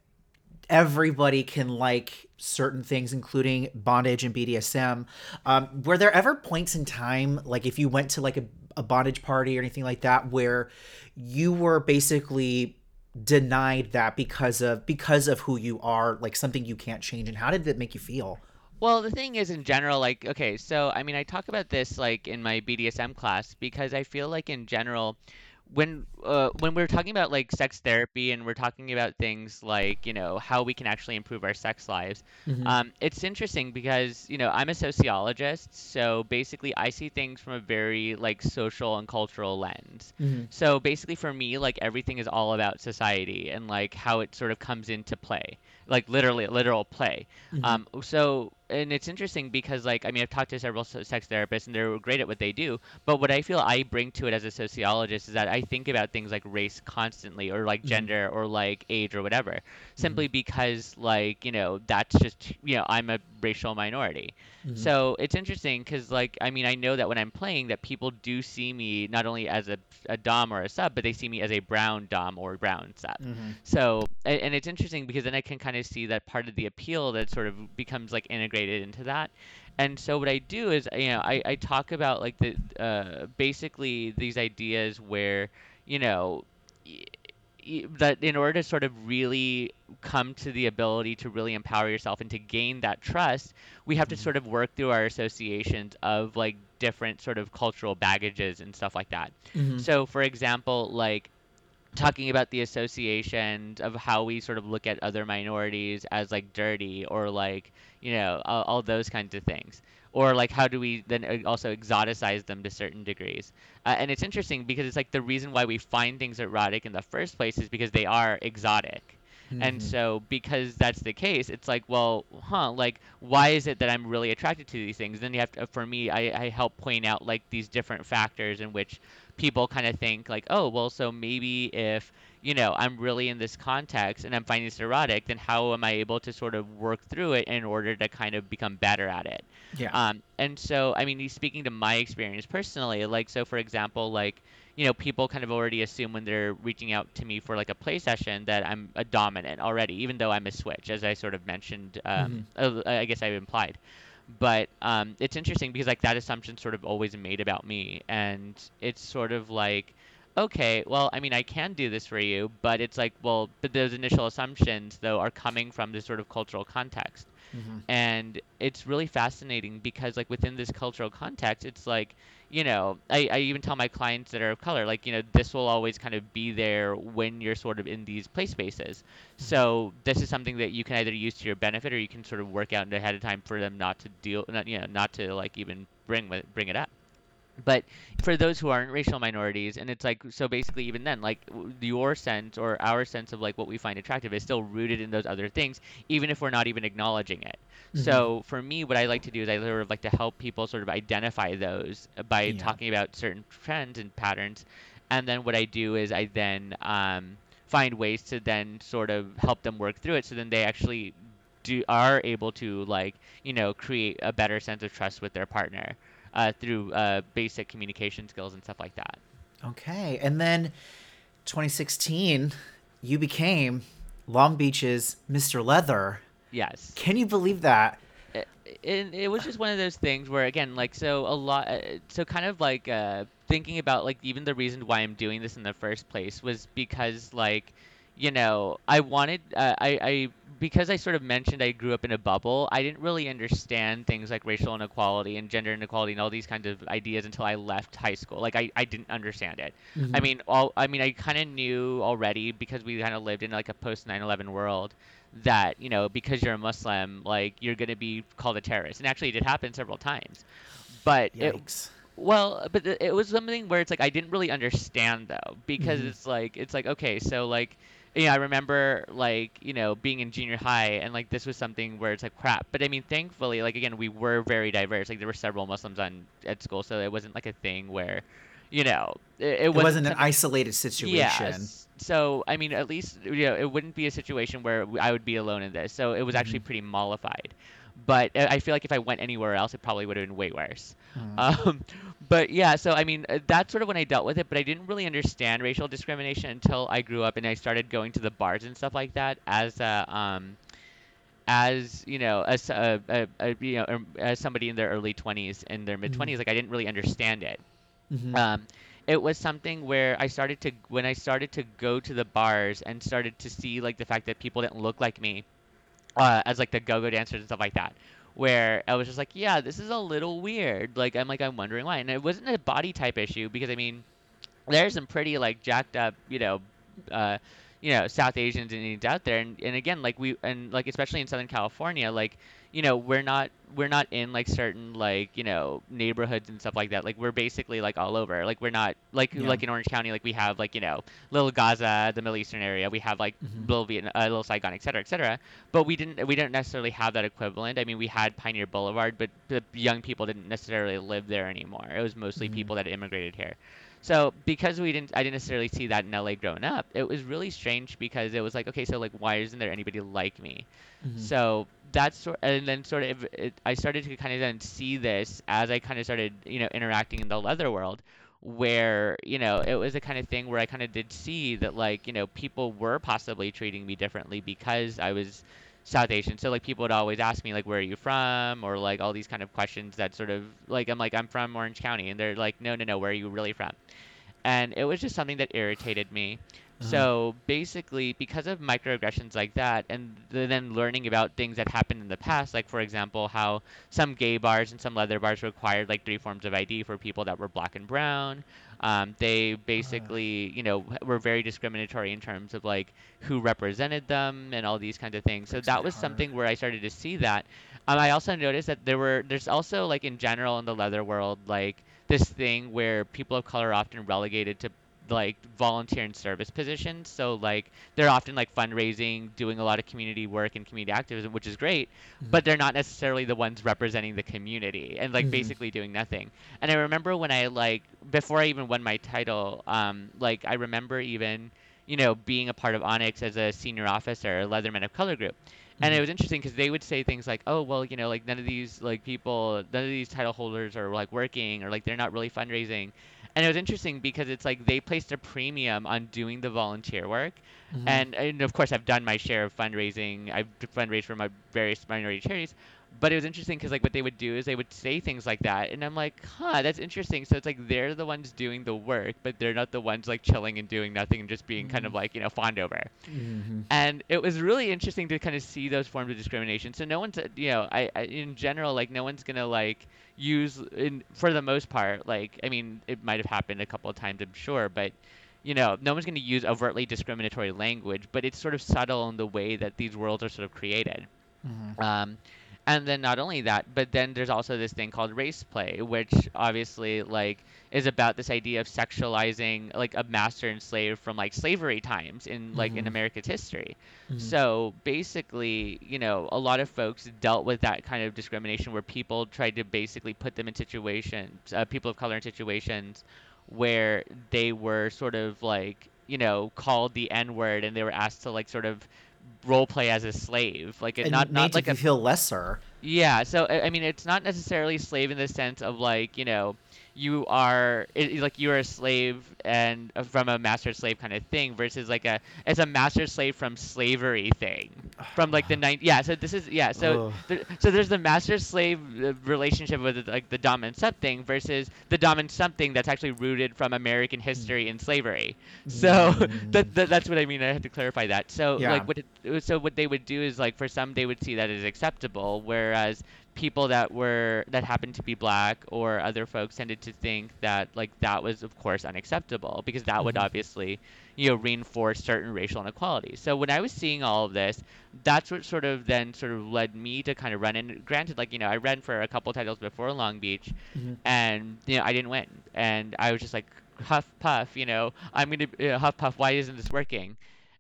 everybody can like certain things, including bondage and BDSM. Um, were there ever points in time, like if you went to like a, a bondage party or anything like that, where you were basically denied that because of because of who you are, like something you can't change, and how did it make you feel? Well, the thing is, in general, like, okay, so I mean, I talk about this like in my BDSM class because I feel like in general, when uh, when we're talking about like sex therapy and we're talking about things like you know how we can actually improve our sex lives, hmm um, it's interesting because you know I'm a sociologist, so basically I see things from a very like social and cultural lens. hmm So basically for me, like everything is all about society and like how it sort of comes into play, like literally literal play. hmm Um, so, and it's interesting because, like, I mean, I've talked to several sex therapists and they're great at what they do. But what I feel I bring to it as a sociologist is that I think about things like race constantly, or like hmm gender, or like age, or whatever, simply because, like, you know, that's just, you know, I'm a racial minority. hmm So it's interesting because, like, I mean, I know that when I'm playing, that people do see me not only as a, a dom or a sub, but they see me as a brown dom or brown sub. hmm So, a- and it's interesting because then I can kind of see that part of the appeal that sort of becomes like integrated into that. And so what I do is, you know, I, I talk about like the uh, basically these ideas where, you know, y- y- that in order to sort of really come to the ability to really empower yourself and to gain that trust, we have to hmm sort of work through our associations of like different sort of cultural baggages and stuff like that. hmm So, for example, like talking about the associations of how we sort of look at other minorities as like dirty or like you know all, all those kinds of things. Or like how do we then uh, also exoticize them to certain degrees. Uh, and it's interesting because it's like the reason why we find things erotic in the first place is because they are exotic and hmm so because that's the case it's like well huh like why is it that i'm really attracted to these things then you have to for me i, I help point out like these different factors in which people kind of think like, oh, well, so maybe if, you know, I'm really in this context and I'm finding this erotic, then how am I able to sort of work through it in order to kind of become better at it? Yeah. Um, and so, I mean, speaking to my experience personally, like, so for example, like, you know, people kind of already assume when they're reaching out to me for like a play session that I'm a dominant already, even though I'm a switch, as I sort of mentioned, um, uh, I guess I implied. But um, it's interesting because like that assumption sort of always made about me and it's sort of like okay well i mean i can do this for you but it's like well but those initial assumptions though are coming from this sort of cultural context. Hmm and it's really fascinating because like within this cultural context it's like you know I, I even tell my clients that are of color like you know this will always kind of be there when you're sort of in these play spaces. Mm-hmm. So this is something that you can either use to your benefit or you can sort of work out ahead of time for them not to deal not you know not to like even bring with bring it up but for those who aren't racial minorities and it's like so basically even then like your sense or our sense of like what we find attractive is still rooted in those other things even if we're not even acknowledging it. So for me what i like to do is i sort of like to help people sort of identify those by Yeah. talking about certain trends and patterns. And then what i do is i then um, find ways to then sort of help them work through it so then they actually do are able to like you know create a better sense of trust with their partner uh, through uh, basic communication skills and stuff like that. Okay. And then 2016, you became Long Beach's Mr. Leather. Yes. Can you believe that? it, it, it was just one of those things where again like so a lot uh, so kind of like uh thinking about like even the reason why i'm doing this in the first place was because like you know i wanted uh, i i because i sort of mentioned i grew up in a bubble i didn't really understand things like racial inequality and gender inequality and all these kinds of ideas until i left high school like i, I didn't understand it i mean all i mean i kind of knew already because we kind of lived in like a post 9-11 world that you know because you're a Muslim, like you're gonna be called a terrorist. And actually, it did happen several times. But it, Yikes. well, but it it was something where it's like I didn't really understand though because Mhm. it's like it's like okay, so like yeah, I remember like you know being in junior high and like this was something where it's like crap. But I mean, thankfully, like again, we were very diverse. Like there were several Muslims on at school, so it wasn't like a thing where you know it, it It wasn't, wasn't an isolated situation. Yes. So I mean, at least you know it wouldn't be a situation where I would be alone in this. So it was actually pretty mollified. But uh, I feel like if I went anywhere else, it probably would have been way worse. Um, but yeah, so I mean, uh, that's sort of when I dealt with it. But I didn't really understand racial discrimination until I grew up and I started going to the bars and stuff like that as a um, as you know, as a, a, a you know, um, as somebody in their early 20s and their mid 20s, like I didn't really understand it Mhm. um, it was something where I started to when I started to go to the bars and started to see like the fact that people didn't look like me uh, as like the go-go dancers and stuff like that where I was just like yeah this is a little weird. Like I'm like I'm wondering why. And it wasn't a body type issue because I mean there's some pretty like jacked up you know uh, you know South Asians and Indians out there. And, and again like we and like especially in Southern California like you know we're not we're not in like certain like you know neighborhoods and stuff like that. Like we're basically like all over. Like we're not like Yeah. like in Orange County like we have like you know Little Gaza the Middle Eastern area. We have like Mhm. Little Vietnam, uh, Little Saigon et cetera et cetera. But we didn't we didn't necessarily have that equivalent. I mean we had Pioneer Boulevard but the young people didn't necessarily live there anymore. It was mostly Mhm. people that immigrated here so because we didn't I didn't necessarily see that in LA growing up it was really strange because it was like okay so like why isn't there anybody like me Mhm. so that's sort, and then sort of it, I started to kind of then see this as I kind of started, you know, interacting in the leather world, where you know it was a kind of thing where I kind of did see that like you know people were possibly treating me differently because I was South Asian. So like people would always ask me like where are you from or like all these kind of questions that sort of like I'm like I'm from Orange County and they're like no no no where are you really from? And it was just something that irritated me. Uh-huh. So basically, because of microaggressions like that, and then learning about things that happened in the past, like for example, how some gay bars and some leather bars required like three forms of ID for people that were black and brown. Um, they basically, you know, were very discriminatory in terms of like who represented them and all these kinds of things. So that was something where I started to see that. Um, I also noticed that there were there's also like in general in the leather world like this thing where people of color are often relegated to like volunteer and service positions. So like they're often like fundraising, doing a lot of community work and community activism, which is great, but they're not necessarily the ones representing the community and like Mhm. basically doing nothing. And I remember when I like before I even won my title, um, like I remember even you know being a part of Onyx as a senior officer, a Leatherman of Color group. And it was interesting because they would say things like, "Oh, well, you know, like none of these like people, none of these title holders are like working, or like they're not really fundraising." And it was interesting because it's like they placed a premium on doing the volunteer work, Mhm. and and of course I've done my share of fundraising. I've fundraised for my various minority charities, but it was interesting because like what they would do is they would say things like that, and I'm like, huh, that's interesting. So it's like they're the ones doing the work, but they're not the ones like chilling and doing nothing and just being kind of like you know fawned over Mhm. and it was really interesting to kind of see those forms of discrimination so no one's uh, you know I, I in general like no one's gonna like use in for the most part like i mean it might have happened a couple of times i'm sure but you know no one's gonna use overtly discriminatory language but it's sort of subtle in the way that these worlds are sort of created Mhm. um, And then not only that, but then there's also this thing called race play, which obviously like is about this idea of sexualizing like a master and slave from like slavery times in like in Mhm. America's history. Mhm. So basically, you know, a lot of folks dealt with that kind of discrimination where people tried to basically put them in situations, uh, people of color in situations where they were sort of like, you know, called the N word and they were asked to like sort of role play as a slave, like it and not not like a feel lesser. yeah, so I mean, it's not necessarily slave in the sense of like, you know, you are it, like you are a slave and uh, from a master slave kind of thing versus like a it's a master slave from slavery thing. From like the nine yeah so this is yeah so there, so there's the master slave uh, relationship with like the dom and sub thing versus the dom and sub thing that's actually rooted from American history and slavery. So that, that that's what I mean I had to clarify that. So Yeah. like what it, so what they would do is like for some they would see that as acceptable whereas people that were that happened to be black or other folks tended to think that like that was of course unacceptable because that would Mhm. obviously you know reinforce certain racial inequalities so when i was seeing all of this that's what sort of then sort of led me to kind of run and granted like you know i ran for a couple titles before long beach Mhm. and you know i didn't win and i was just like huff puff you know i'm gonna uh, huff puff why isn't this working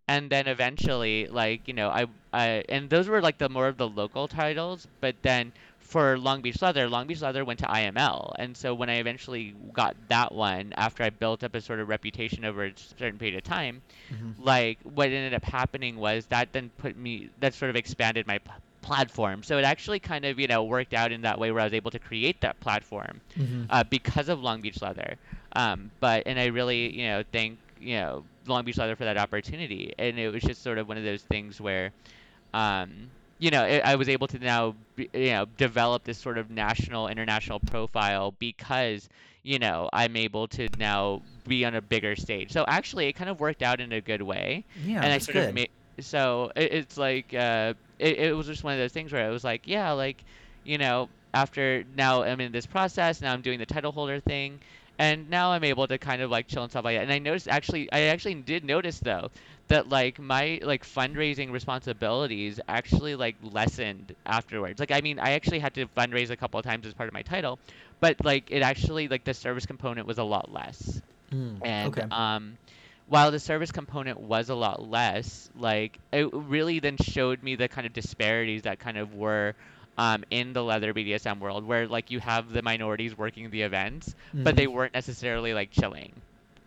and then eventually like you know I, I and those were like the more of the local titles but then for long beach leather long beach leather went to iml and so when i eventually got that one after i built up a sort of reputation over a certain period of time Mhm. like what ended up happening was that then put me that sort of expanded my p- platform so it actually kind of you know worked out in that way where i was able to create that platform Mhm. uh, because of Long Beach Leather. Um, but and I really you know thank you know Long Beach Leather for that opportunity, and it was just sort of one of those things where, um, you know, I I was able to now you know develop this sort of national international profile because you know I'm able to now be on a bigger stage. So actually, it kind of worked out in a good way Yeah, and I sort good. of made so it, it's like uh, it, it was just one of those things where I was like, yeah, like you know, after now I'm in this process, now I'm doing the title holder thing, and now I'm able to kind of like chill and stuff like that. And I noticed actually, I actually did notice though that like my like fundraising responsibilities actually like lessened afterwards. Like I mean, I actually had to fundraise a couple of times as part of my title, but like it actually like the service component was a lot less Mm, and okay. um while the service component was a lot less like it really then showed me the kind of disparities that kind of were um, in the leather BDSM world where like you have the minorities working the events but they weren't necessarily like chilling.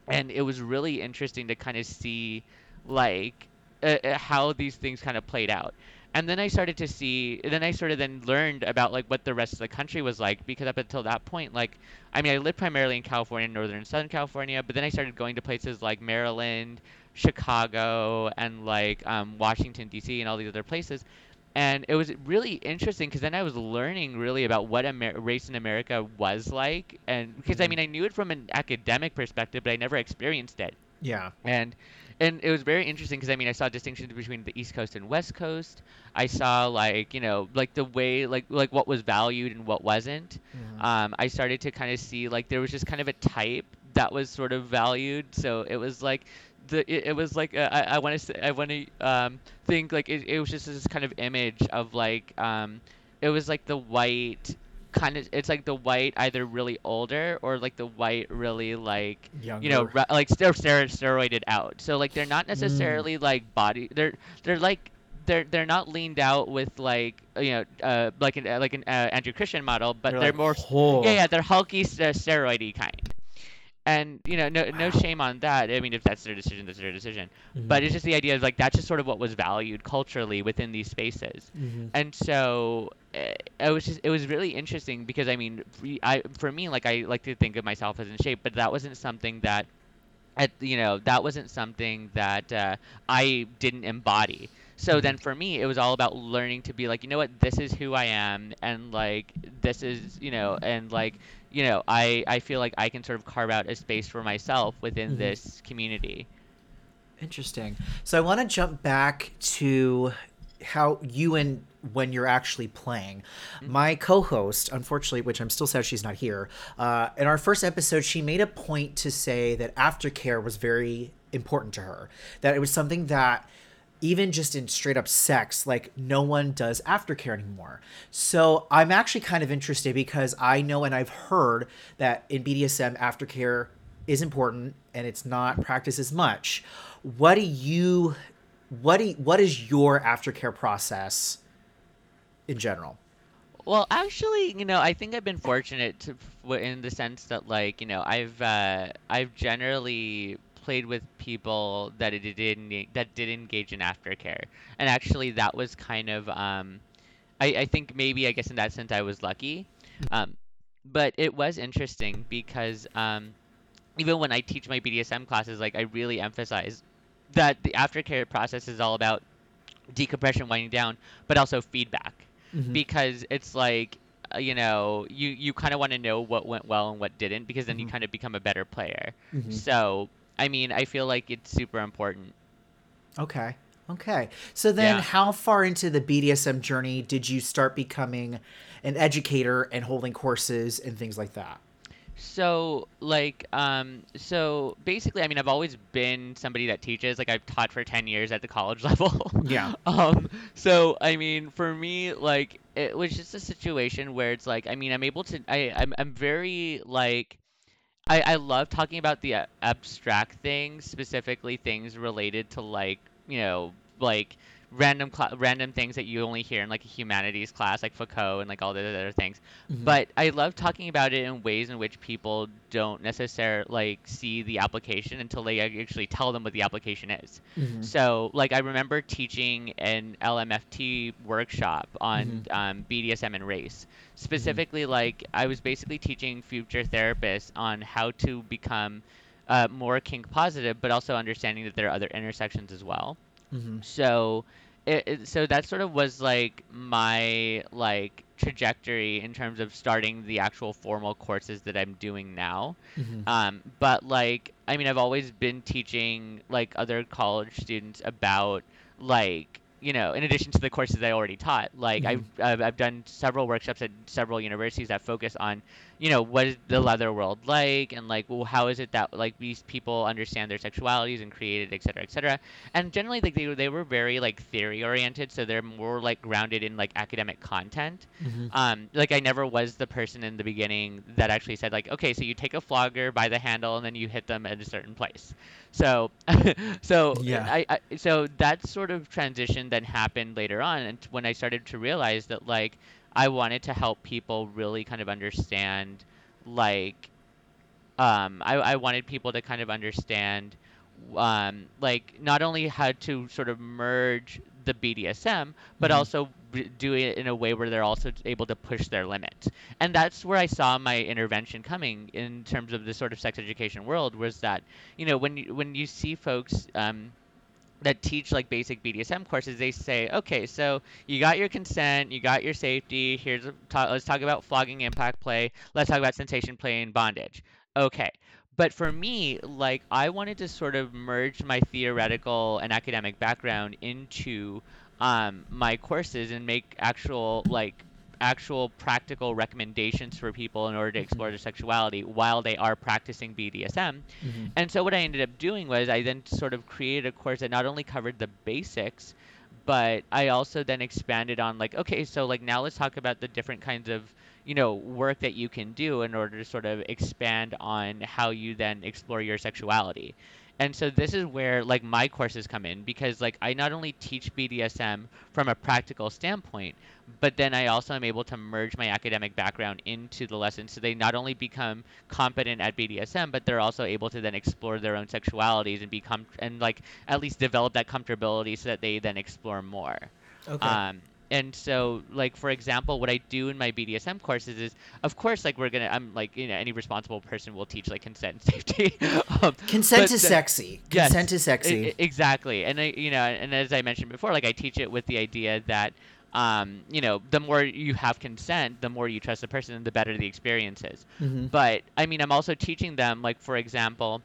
And it was really interesting to kind of see like uh, uh, how these things kind of played out. And then i started to see then i sort of then learned about like what the rest of the country was like because up until that point like i mean i lived primarily in california northern and southern california but then i started going to places like maryland chicago and like um, washington d.c and all these other places and it was really interesting because then I was learning really about what Amer- race in America was like, and because I Mhm. mean I knew it from an academic perspective, but I never experienced it, Yeah. and and it was very interesting because I mean I saw distinctions between the East Coast and West Coast. I saw like you know like the way like like what was valued and what wasn't. Mhm. Um, I started to kind of see like there was just kind of a type that was sort of valued. So it was like the it, it was like uh, I I want to I want to um think like it, it was just this kind of image of like um it was like the white kind of it's like the white either really older or like the white really like you know Younger. ra- like they're stero- steroided out so like they're not Mm. necessarily like body they're they're like they're they're not leaned out with like you know uh like an uh, like an uh, Andrew Christian model but They're they're, like, more "Oh." yeah yeah they're hulky uh, steroidy kind and you know no no shame on that I mean if that's their decision that's their decision Mhm. but it's just the idea of like that's just sort of what was valued culturally within these spaces Mhm. and so uh, it was just it was really interesting because I mean for- I for me like I like to think of myself as in shape but that wasn't something that at you know that wasn't something that uh, I didn't embody. So Mhm. then for me it was all about learning to be like you know what this is who I am and like this is you know and like you know I I feel like I can sort of carve out a space for myself within Mhm. this community. Interesting. So I want to jump back to how you and when you're actually playing. My co-host, unfortunately, which I'm still sad she's not here, uh, in our first episode, she made a point to say that aftercare was very important to her. That it was something that even just in straight up sex, like no one does aftercare anymore. So I'm actually kind of interested because I know and I've heard that in BDSM, aftercare is important and it's not practiced as much. What do you, what do what is your aftercare process in general? Well, actually, you know, I think I've been fortunate to, in the sense that, like, you know, I've uh, I've generally played with people that it didn't that did engage in aftercare, and actually, that was kind of um, I, I think maybe I guess in that sense I was lucky, um, but it was interesting because um, even when I teach my BDSM classes, like I really emphasize that the aftercare process is all about decompression, winding down, but also feedback mm-hmm. because it's like uh, you know you you kind of want to know what went well and what didn't because then mm-hmm. you kind of become a better player mm-hmm. so i mean i feel like it's super important okay okay so then yeah. how far into the bdsm journey did you start becoming an educator and holding courses and things like that so like um so basically I mean I've always been somebody that teaches like I've taught for 10 years at the college level. Yeah. um so I mean for me like it was just a situation where it's like I mean I'm able to I I'm I'm very like I I love talking about the uh, abstract things, specifically things related to like, you know, like random cl- random things that you only hear in like a humanities class like Foucault and like all the other things. Mm-hmm. But I love talking about it in ways in which people don't necessarily like see the application until they actually tell them what the application is. Mm-hmm. So like I remember teaching an LMFT workshop on mm-hmm. um, BDSM and race. Specifically, like I was basically teaching future therapists on how to become uh, more kink positive, but also understanding that there are other intersections as well. Mm-hmm. So it, it, so that sort of was like my like trajectory in terms of starting the actual formal courses that I'm doing now. Mm-hmm. Um, but like, I mean, I've always been teaching like other college students about like you know, in addition to the courses I already taught, like mm-hmm. I've, I've, I've done several workshops at several universities that focus on, you know, what is the leather world like, and like, well, how is it that like these people understand their sexualities and created, et cetera, et cetera. And generally, like they they were very like theory oriented, so they're more like grounded in like academic content. Mm-hmm. Um, like I never was the person in the beginning that actually said like, okay, so you take a flogger by the handle and then you hit them at a certain place. So, so yeah, I, I so that sort of transition then happened later on, and when I started to realize that like I wanted to help people really kind of understand, like, um, I I wanted people to kind of understand, um, like not only how to sort of merge the BDSM, but mm-hmm. also do it in a way where they're also able to push their limits. And that's where I saw my intervention coming in terms of the sort of sex education world was that, you know, when you, when you see folks um, that teach like basic BDSM courses, they say, okay, so you got your consent, you got your safety. Here's a, talk, let's talk about flogging, impact play. Let's talk about sensation play and bondage. Okay, but for me, like I wanted to sort of merge my theoretical and academic background into um, my courses and make actual like actual practical recommendations for people in order to explore their sexuality while they are practicing BDSM. Mm-hmm. And so what I ended up doing was I then sort of created a course that not only covered the basics, but I also then expanded on like okay, so like now let's talk about the different kinds of you know work that you can do in order to sort of expand on how you then explore your sexuality and so this is where like my courses come in because like I not only teach BDSM from a practical standpoint, but then I also am able to merge my academic background into the lessons so they not only become competent at BDSM, but they're also able to then explore their own sexualities and become and like at least develop that comfortability so that they then explore more. Okay. Um, and so like for example what i do in my bdsm courses is of course like we're gonna i'm like you know any responsible person will teach like consent and safety. Um, consent is the, sexy. Yes, consent is sexy. I, exactly. And I, you know and as i mentioned before like i teach it with the idea that um, you know, the more you have consent, the more you trust the person, and the better the experience is. Mm-hmm. But I mean, I'm also teaching them, like for example,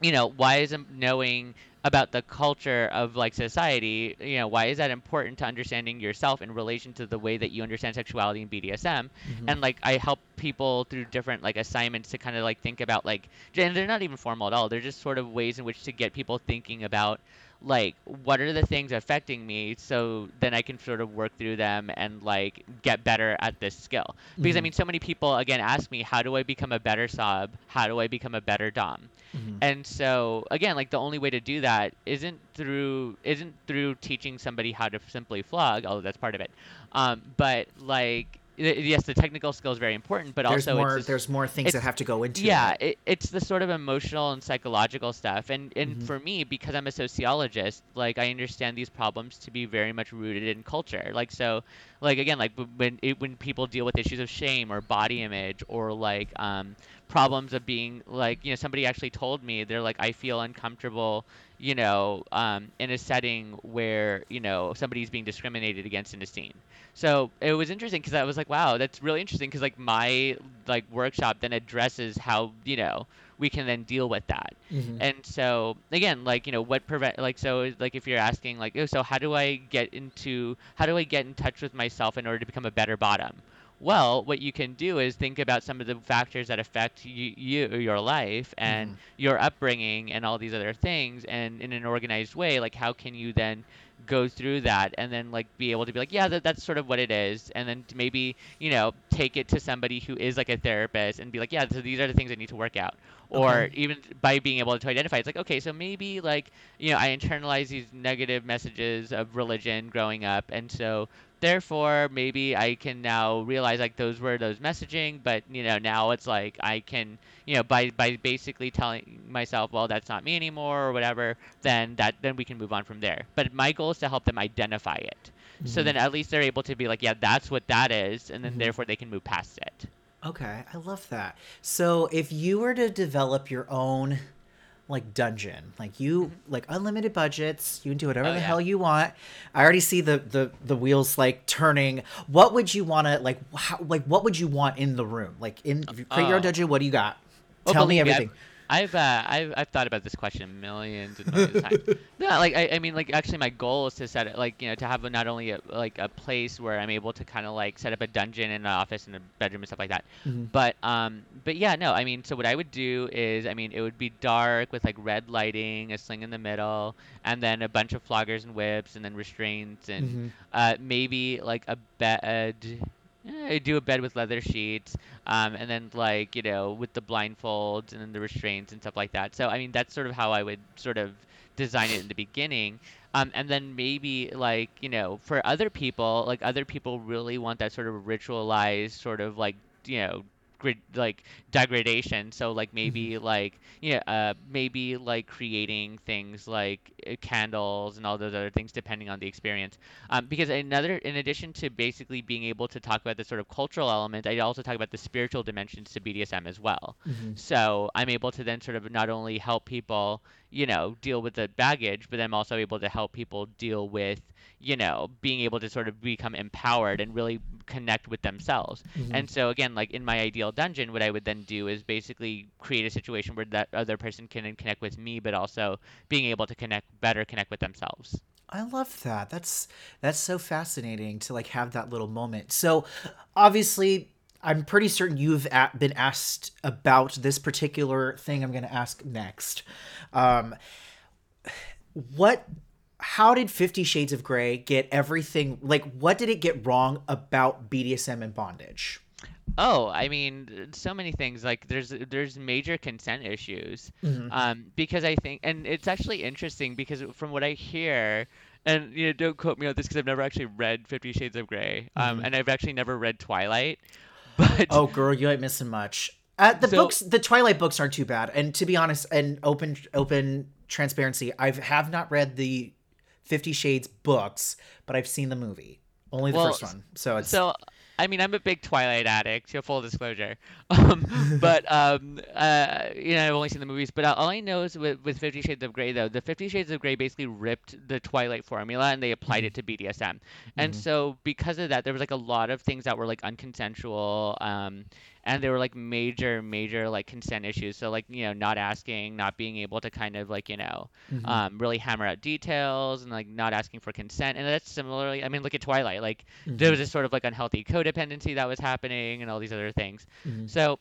you know, why isn't knowing about the culture of like society you know why is that important to understanding yourself in relation to the way that you understand sexuality and bdsm mm-hmm. and like i help people through different like assignments to kind of like think about like and they're not even formal at all they're just sort of ways in which to get people thinking about like what are the things affecting me so then I can sort of work through them and like get better at this skill. Because I Mhm. mean so many people again ask me how do I become a better sub? How do I become a better dom? Mhm. And so again, like the only way to do that isn't through isn't through teaching somebody how to simply flog, although that's part of it. Um, but like yes, the technical skill is very important, but there's also more this- there's more things that have to go into yeah, it. it, it's the sort of emotional and psychological stuff. And and Mhm. for me, because I'm a sociologist, like I understand these problems to be very much rooted in culture. Like so, like again, like when it, when people deal with issues of shame or body image or like um, problems of being like you know somebody actually told me they're like I feel uncomfortable you know um, in a setting where you know somebody's being discriminated against in a scene so it was interesting because I was like, wow, that's really interesting because like my like workshop then addresses how you know we can then deal with that. Mhm. And so again, like you know, what prevent like so like if you're asking like, oh, so how do I get into how do I get in touch with myself in order to become a better bottom? Well, what you can do is think about some of the factors that affect you, you your life and Mhm. your upbringing and all these other things, and in an organized way, like how can you then go through that and then like be able to be like yeah that, that's sort of what it is and then maybe you know take it to somebody who is like a therapist and be like yeah so these are the things i need to work out or Okay. even by being able to identify it's like okay so maybe like you know i internalize these negative messages of religion growing up and so therefore maybe i can now realize like those were those messaging but you know now it's like i can you know by by basically telling myself well that's not me anymore or whatever then that then we can move on from there but my goal is to help them identify it so Mhm. then at least they're able to be like yeah that's what that is and then Mhm. therefore they can move past it Okay, I love that. So if you were to develop your own like dungeon, like you like unlimited budgets, you can do whatever Mm-hmm. Oh, the yeah. hell you want. I already see the the the wheels like turning. What would you want to like how, like what would you want in the room? Like in if you create your own Oh. dungeon, what do you got? Oh, Tell me everything. I've uh, I've I've thought about this question millions and millions of times. No, like I, I mean like actually my goal is to set it like you know to have not only a, like a place where I'm able to kind of like set up a dungeon and an office and a bedroom and stuff like that, Mhm. but um but yeah no I mean so what I would do is I mean it would be dark with like red lighting, a sling in the middle, and then a bunch of floggers and whips and then restraints and Mhm. uh, maybe like a bed. Eh, I do a bed with leather sheets, um, and then like you know with the blindfolds and then the restraints and stuff like that. So I mean that's sort of how I would sort of design it in the beginning. Um, and then maybe like you know for other people, like other people really want that sort of ritualized sort of like you know grid like degradation. So like maybe like yeah, uh, maybe like creating things like uh, candles and all those other things depending on the experience. Um, because another, in addition to basically being able to talk about the sort of cultural element, I also talk about the spiritual dimensions to BDSM as well. Mhm. So I'm able to then sort of not only help people, you know, deal with the baggage, but I'm also able to help people deal with, you know, being able to sort of become empowered and really connect with themselves. Mhm. And so again, like in my ideal dungeon, what I would then do is basically create a situation where that other person can connect with me, but also being able to connect better connect with themselves. I love that. That's that's so fascinating to like have that little moment. So, obviously, I'm pretty certain you've been asked about this particular thing. I'm going to ask next. Um, what? How did Fifty Shades of Grey get everything? Like, what did it get wrong about BDSM and bondage? Oh, I mean, so many things. Like there's there's major consent issues. Mhm. Um, because I think, and it's actually interesting because from what I hear, and you know, don't quote me on this because I've never actually read Fifty Shades of Grey. Um, and I've actually never read Twilight. But Oh, girl, you ain't missing much. Uh, the So- books, the Twilight books aren't too bad. And to be honest, and open, open transparency, I have not read the Fifty Shades books, but I've seen the movie, only the Well, first one. So it's So, I mean, I'm a big Twilight addict. So full disclosure. Um, but um, uh, you know, I've only seen the movies. But all I know is with, with Fifty Shades of Grey, though, the Fifty Shades of Grey basically ripped the Twilight formula and they applied it to BDSM. And so because of that, there was like a lot of things that were like unconsensual. Um, and there were like major, major like consent issues. So like you know, not asking, not being able to kind of like you know, Mhm. um, really hammer out details and like not asking for consent. And that's similarly, I mean, look at Twilight. Like there Mhm. was this sort of like unhealthy codependency that was happening and all these other things. Mhm. So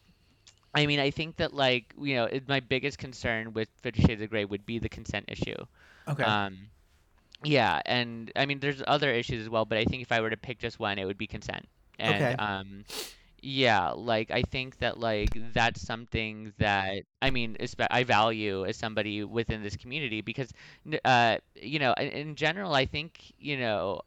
I mean, I think that like you know, it, my biggest concern with Fifty Shades of Grey would be the consent issue. Okay. Um, yeah, and I mean, there's other issues as well, but I think if I were to pick just one, it would be consent. And Okay. um, yeah, like I think that like that's something that I mean, I value as somebody within this community because uh, you know, in, in general, I think, you know,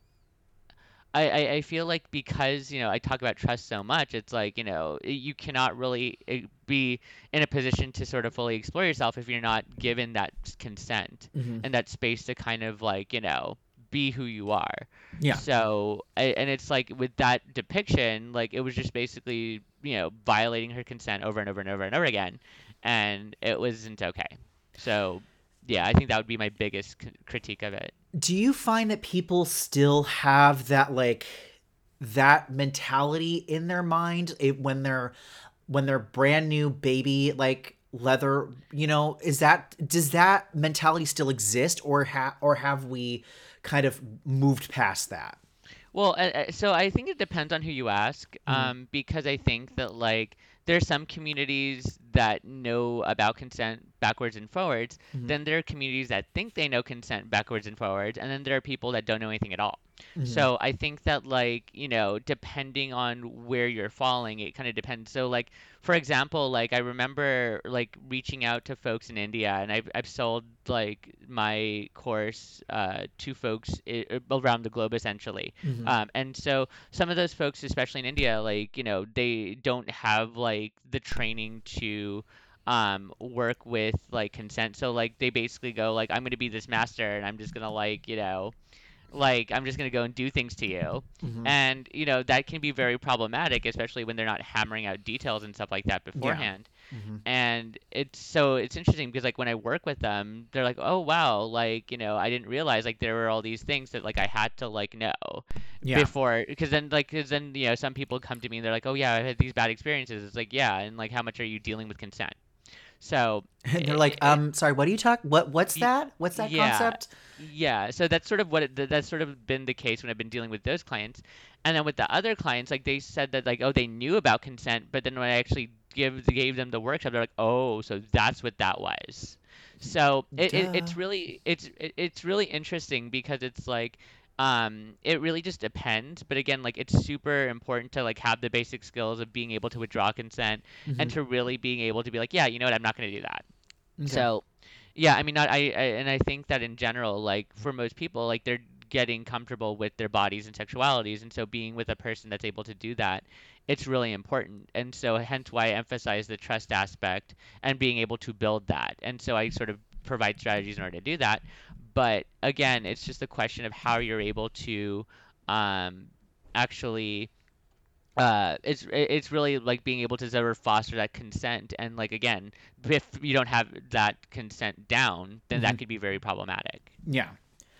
I, I, I feel like because, you know, I talk about trust so much, it's like, you know, you cannot really uh, be in a position to sort of fully explore yourself if you're not given that consent hmm and that space to kind of like, you know, be who you are. Yeah. So, and it's like with that depiction, like it was just basically, you know, violating her consent over and over and over and over again, and it wasn't okay. So, yeah, I think that would be my biggest c- critique of it. Do you find that people still have that like that mentality in their mind eh, when they're when they're brand new baby like leather you know is that does that mentality still exist or ha- or have we kind of moved past that? Well, uh, so I think it depends on who you ask, hmm um, because I think that like there's some communities that know about consent backwards and forwards. hmm Then there are communities that think they know consent backwards and forwards, and then there are people that don't know anything at all. hmm So I think that like, you know, depending on where you're falling, it kind of depends. So like, for example, like I remember like reaching out to folks in India, and I've I've sold like my course uh, to folks i- around the globe essentially. hmm Um, and so some of those folks, especially in India, like, you know, they don't have like the training to um work with like consent. So like they basically go like I'm to be this master and I'm just to like, you know, like I'm just going to go and do things to you. hmm And, you know, that can be very problematic, especially when they're not hammering out details and stuff like that yeah beforehand. hmm And it's so it's interesting because like when I work with them, they're like, "Oh wow, like, you know, I didn't realize like there were all these things that like I had to like know." yeah before because then like because then you know some people come to me and they're like oh yeah i had these bad experiences it's like yeah and like how much are you dealing with consent so and they're like it, um sorry what do you talk what what's that? What's that yeah. concept? Yeah so that's sort of what it, that's sort of been the case when i've been dealing with those clients. And then with the other clients like they said that like oh they knew about consent but then when i actually give gave them the workshop they're like oh so that's what that was. So it, it it's really it's it, it's really interesting because it's like um it really just depends but again like it's super important to like have the basic skills of being able to withdraw consent and hmm to really being able to be like yeah you know what i'm not going to do that okay so yeah, I mean, not I, I, and I think that in general, like for most people, like they're getting comfortable with their bodies and sexualities, and so being with a person that's able to do that, it's really important. And so hence why I emphasize the trust aspect and being able to build that. And so I sort of provide strategies in order to do that. But again, it's just a question of how you're able to um, actually uh it's it's really like being able to sort of foster that consent and like again if you don't have that consent down then hmm that could be very problematic. Yeah.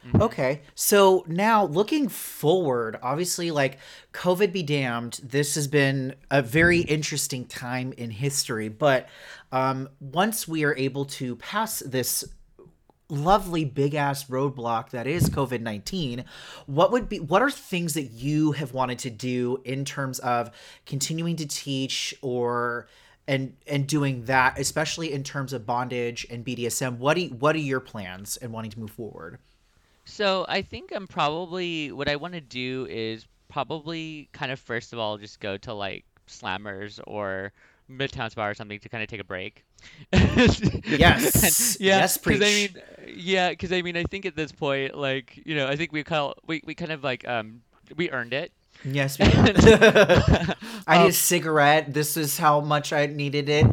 Hmm Okay. So now looking forward, obviously, like COVID be damned, this has been a very interesting time in history. But um, once we are able to pass this lovely big ass roadblock that is COVID 19, what would be, what are things that you have wanted to do in terms of continuing to teach or, and and doing that, especially in terms of bondage and BDSM. What do you, what are your plans and wanting to move forward? so i think i'm probably what i want to do is probably kind of first of all just go to like slammers or midtown spa or something to kind of take a break and Yes. yeah Yes, because i mean yeah because i mean i think at this point like you know i think we kind of we, we kind of like um we earned it Yes, we did. And, I need a um, cigarette. This is how much I needed it.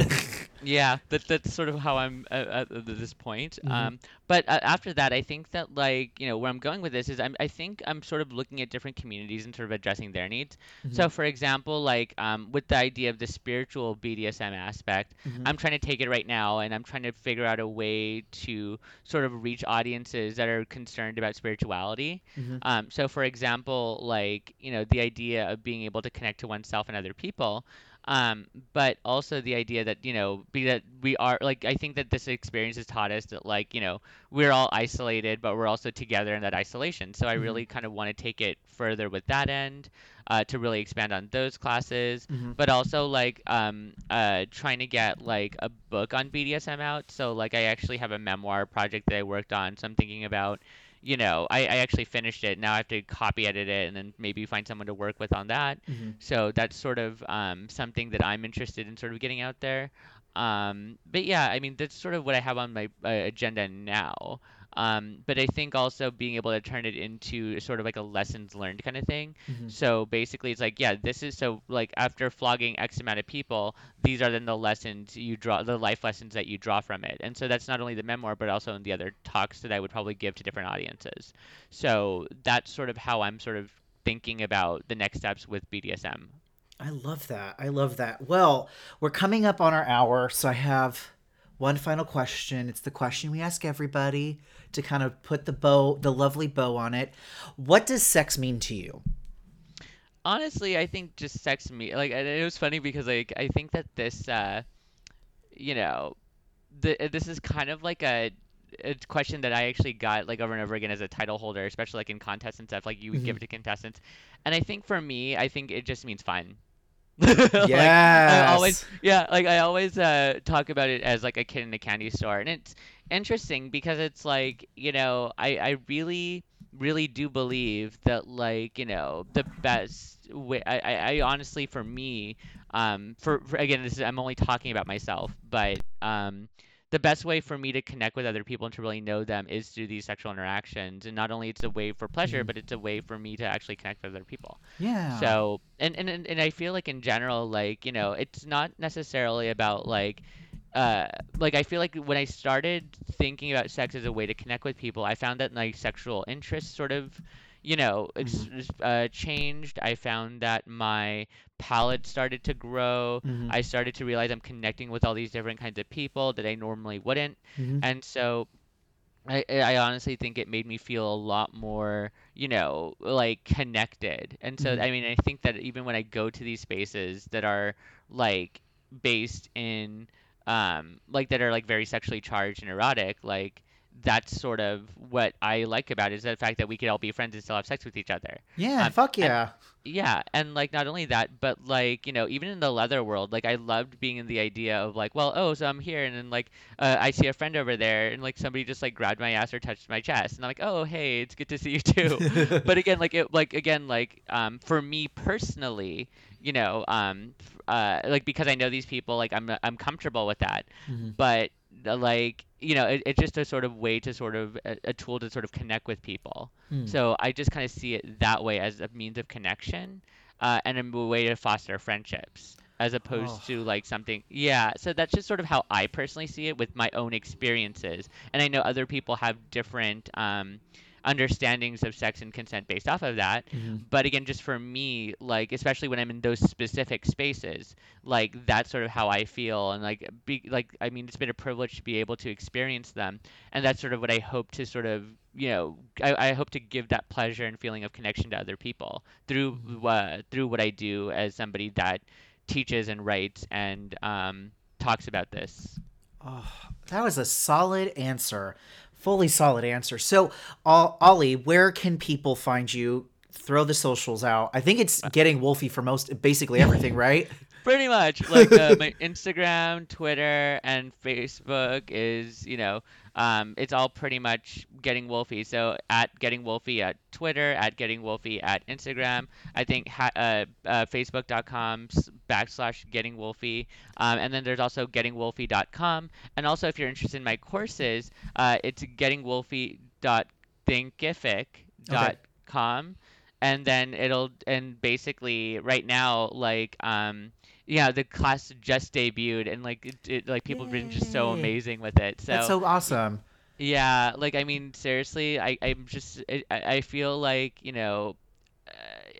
Yeah, that that's sort of how I'm at, at this point. hmm Um, but uh, after that, I think that like you know where I'm going with this is I'm I think I'm sort of looking at different communities and sort of addressing their needs. hmm So for example, like um, with the idea of the spiritual BDSM aspect, hmm I'm trying to take it right now, and I'm trying to figure out a way to sort of reach audiences that are concerned about spirituality. hmm Um, so for example, like you know the idea of being able to connect to oneself and other people. Um, but also the idea that you know be that we are like I think that this experience has taught us that like you know we're all isolated but we're also together in that isolation. So I hmm really kind of want to take it further with that end uh, to really expand on those classes. Hmm but also like um uh trying to get like a book on BDSM out. So like I actually have a memoir project that I worked on. So I'm thinking about you know I, I actually finished it now I have to copy edit it and then maybe find someone to work with on that hmm so that's sort of um, something that I'm interested in sort of getting out there. Um, but yeah, I mean, that's sort of what I have on my uh, agenda now. Um, but I think also being able to turn it into sort of like a lessons learned kind of thing. hmm So basically, it's like, yeah, this is so like after flogging X amount of people, these are then the lessons you draw, the life lessons that you draw from it. And so that's not only the memoir, but also in the other talks that I would probably give to different audiences. So that's sort of how I'm sort of thinking about the next steps with BDSM. I love that. I love that. Well, we're coming up on our hour, so I have one final question. It's the question we ask everybody to kind of put the bow, the lovely bow on it. What does sex mean to you? Honestly, I think just sex me like and it was funny because like I think that this uh you know the this is kind of like a a question that I actually got like over and over again as a title holder, especially like in contests and stuff. Like you would hmm give it to contestants, and I think for me, I think it just means fun. Like I always, Yes. yeah, like I always uh talk about it as like a kid in a candy store, and it's interesting because it's like, you know, I I really really do believe that like, you know, the best way I I, I honestly for me, um for, for again, this is I'm only talking about myself, but um the best way for me to connect with other people and to really know them is through these sexual interactions, and not only it's a way for pleasure, Mhm. but it's a way for me to actually connect with other people. Yeah. So, and, and and and I feel like in general, like, you know, it's not necessarily about like uh like I feel like when I started thinking about sex as a way to connect with people, I found that my sexual interests sort of, you know, hmm uh, changed. I found that my palate started to grow. hmm I started to realize I'm connecting with all these different kinds of people that I normally wouldn't. hmm And so I, I honestly think it made me feel a lot more, you know, like connected. And so, hmm I mean, I think that even when I go to these spaces that are like based in, um, like that are like very sexually charged and erotic, like that's sort of what I like about it is the fact that we could all be friends and still have sex with each other. Yeah. Um, Fuck and yeah. yeah, and like not only that, but like, you know, even in the leather world, like I loved being in the idea of like, well, oh, so I'm here and then like uh, I see a friend over there and like somebody just like grabbed my ass or touched my chest and I'm like, "Oh, hey, it's good to see you too." But again, like it like again like um for me personally, you know, um uh like because I know these people, like I'm I'm comfortable with that. hmm But like, you know, it, it's just a sort of way to sort of a, a tool to sort of connect with people. Mm. So I just kind of see it that way as a means of connection, uh, and a way to foster friendships, as Oh. opposed to like something. Yeah. So that's just sort of how I personally see it with my own experiences, and I know other people have different um, understandings of sex and consent based off of that. hmm But again, just for me, like especially when I'm in those specific spaces, like that's sort of how I feel, and like be like I mean, it's been a privilege to be able to experience them, and that's sort of what I hope to sort of you know I, I hope to give that pleasure and feeling of connection to other people through uh, through what I do as somebody that teaches and writes and um, talks about this. Oh, that was a solid answer. Fully solid answer. So, Ol- Ollie, where can people find you? Throw the socials out. I think it's getting Wolfie for most, basically everything, right? Pretty much, like uh, my Instagram, Twitter, and Facebook is, you know, um, it's all pretty much Getting Wolfie. So at Getting Wolfie at Twitter, at Getting Wolfie at Instagram. I think ha- uh, uh, Facebook.com backslash Getting Wolfie, um, and then there's also GettingWolfie.com. And also, if you're interested in my courses, uh, it's Okay. GettingWolfie.thinkific.com. And then it'll and basically right now like um yeah, the class just debuted and like it, it like people have been just so amazing with it. That's So so awesome. yeah, like I mean seriously, I I'm just I, I feel like, you know,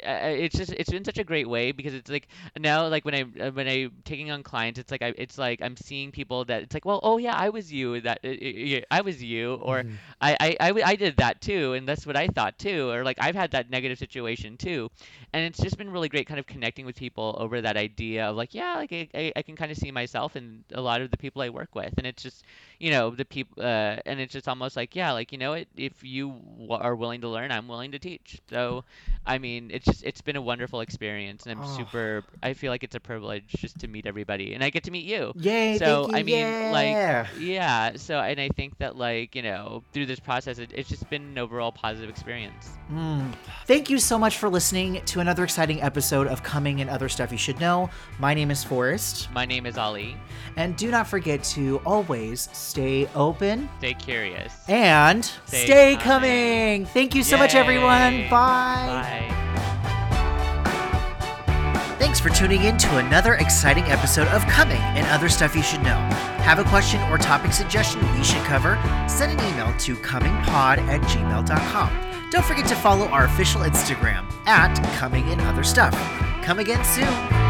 it's just it's been such a great way because it's like now like when I uh, when I'm taking on clients it's like I it's like I'm seeing people that it's like well oh yeah I was you that uh, I was you or hmm I, I, I, I did that too, and that's what I thought too. Or like I've had that negative situation too, and it's just been really great, kind of connecting with people over that idea of like, yeah, like I, I, I can kind of see myself in a lot of the people I work with, and it's just, you know, the people, uh, and it's just almost like, yeah, like you know, it, if you w- are willing to learn, I'm willing to teach. So, I mean, it's just it's been a wonderful experience, and I'm Oh. super. I feel like it's a privilege just to meet everybody, and I get to meet you. Yay! So you. I mean, yeah. like, yeah. So and I think that like you know through this process, it, it's just been an overall positive experience. Mm. Thank you so much for listening to another exciting episode of Coming and Other Stuff You Should Know. My name is Forrest, My name is Ali. and do not forget to always stay open Stay curious. and Stay stay, coming. coming. Thank you so much, everyone. Yay. Bye. Bye. Thanks for tuning in to another exciting episode of Coming and Other Stuff You Should Know. Have a question or topic suggestion we should cover? Send an email to comingpod at gmail.com. Don't forget to follow our official Instagram at Coming and Other Stuff. Come again soon.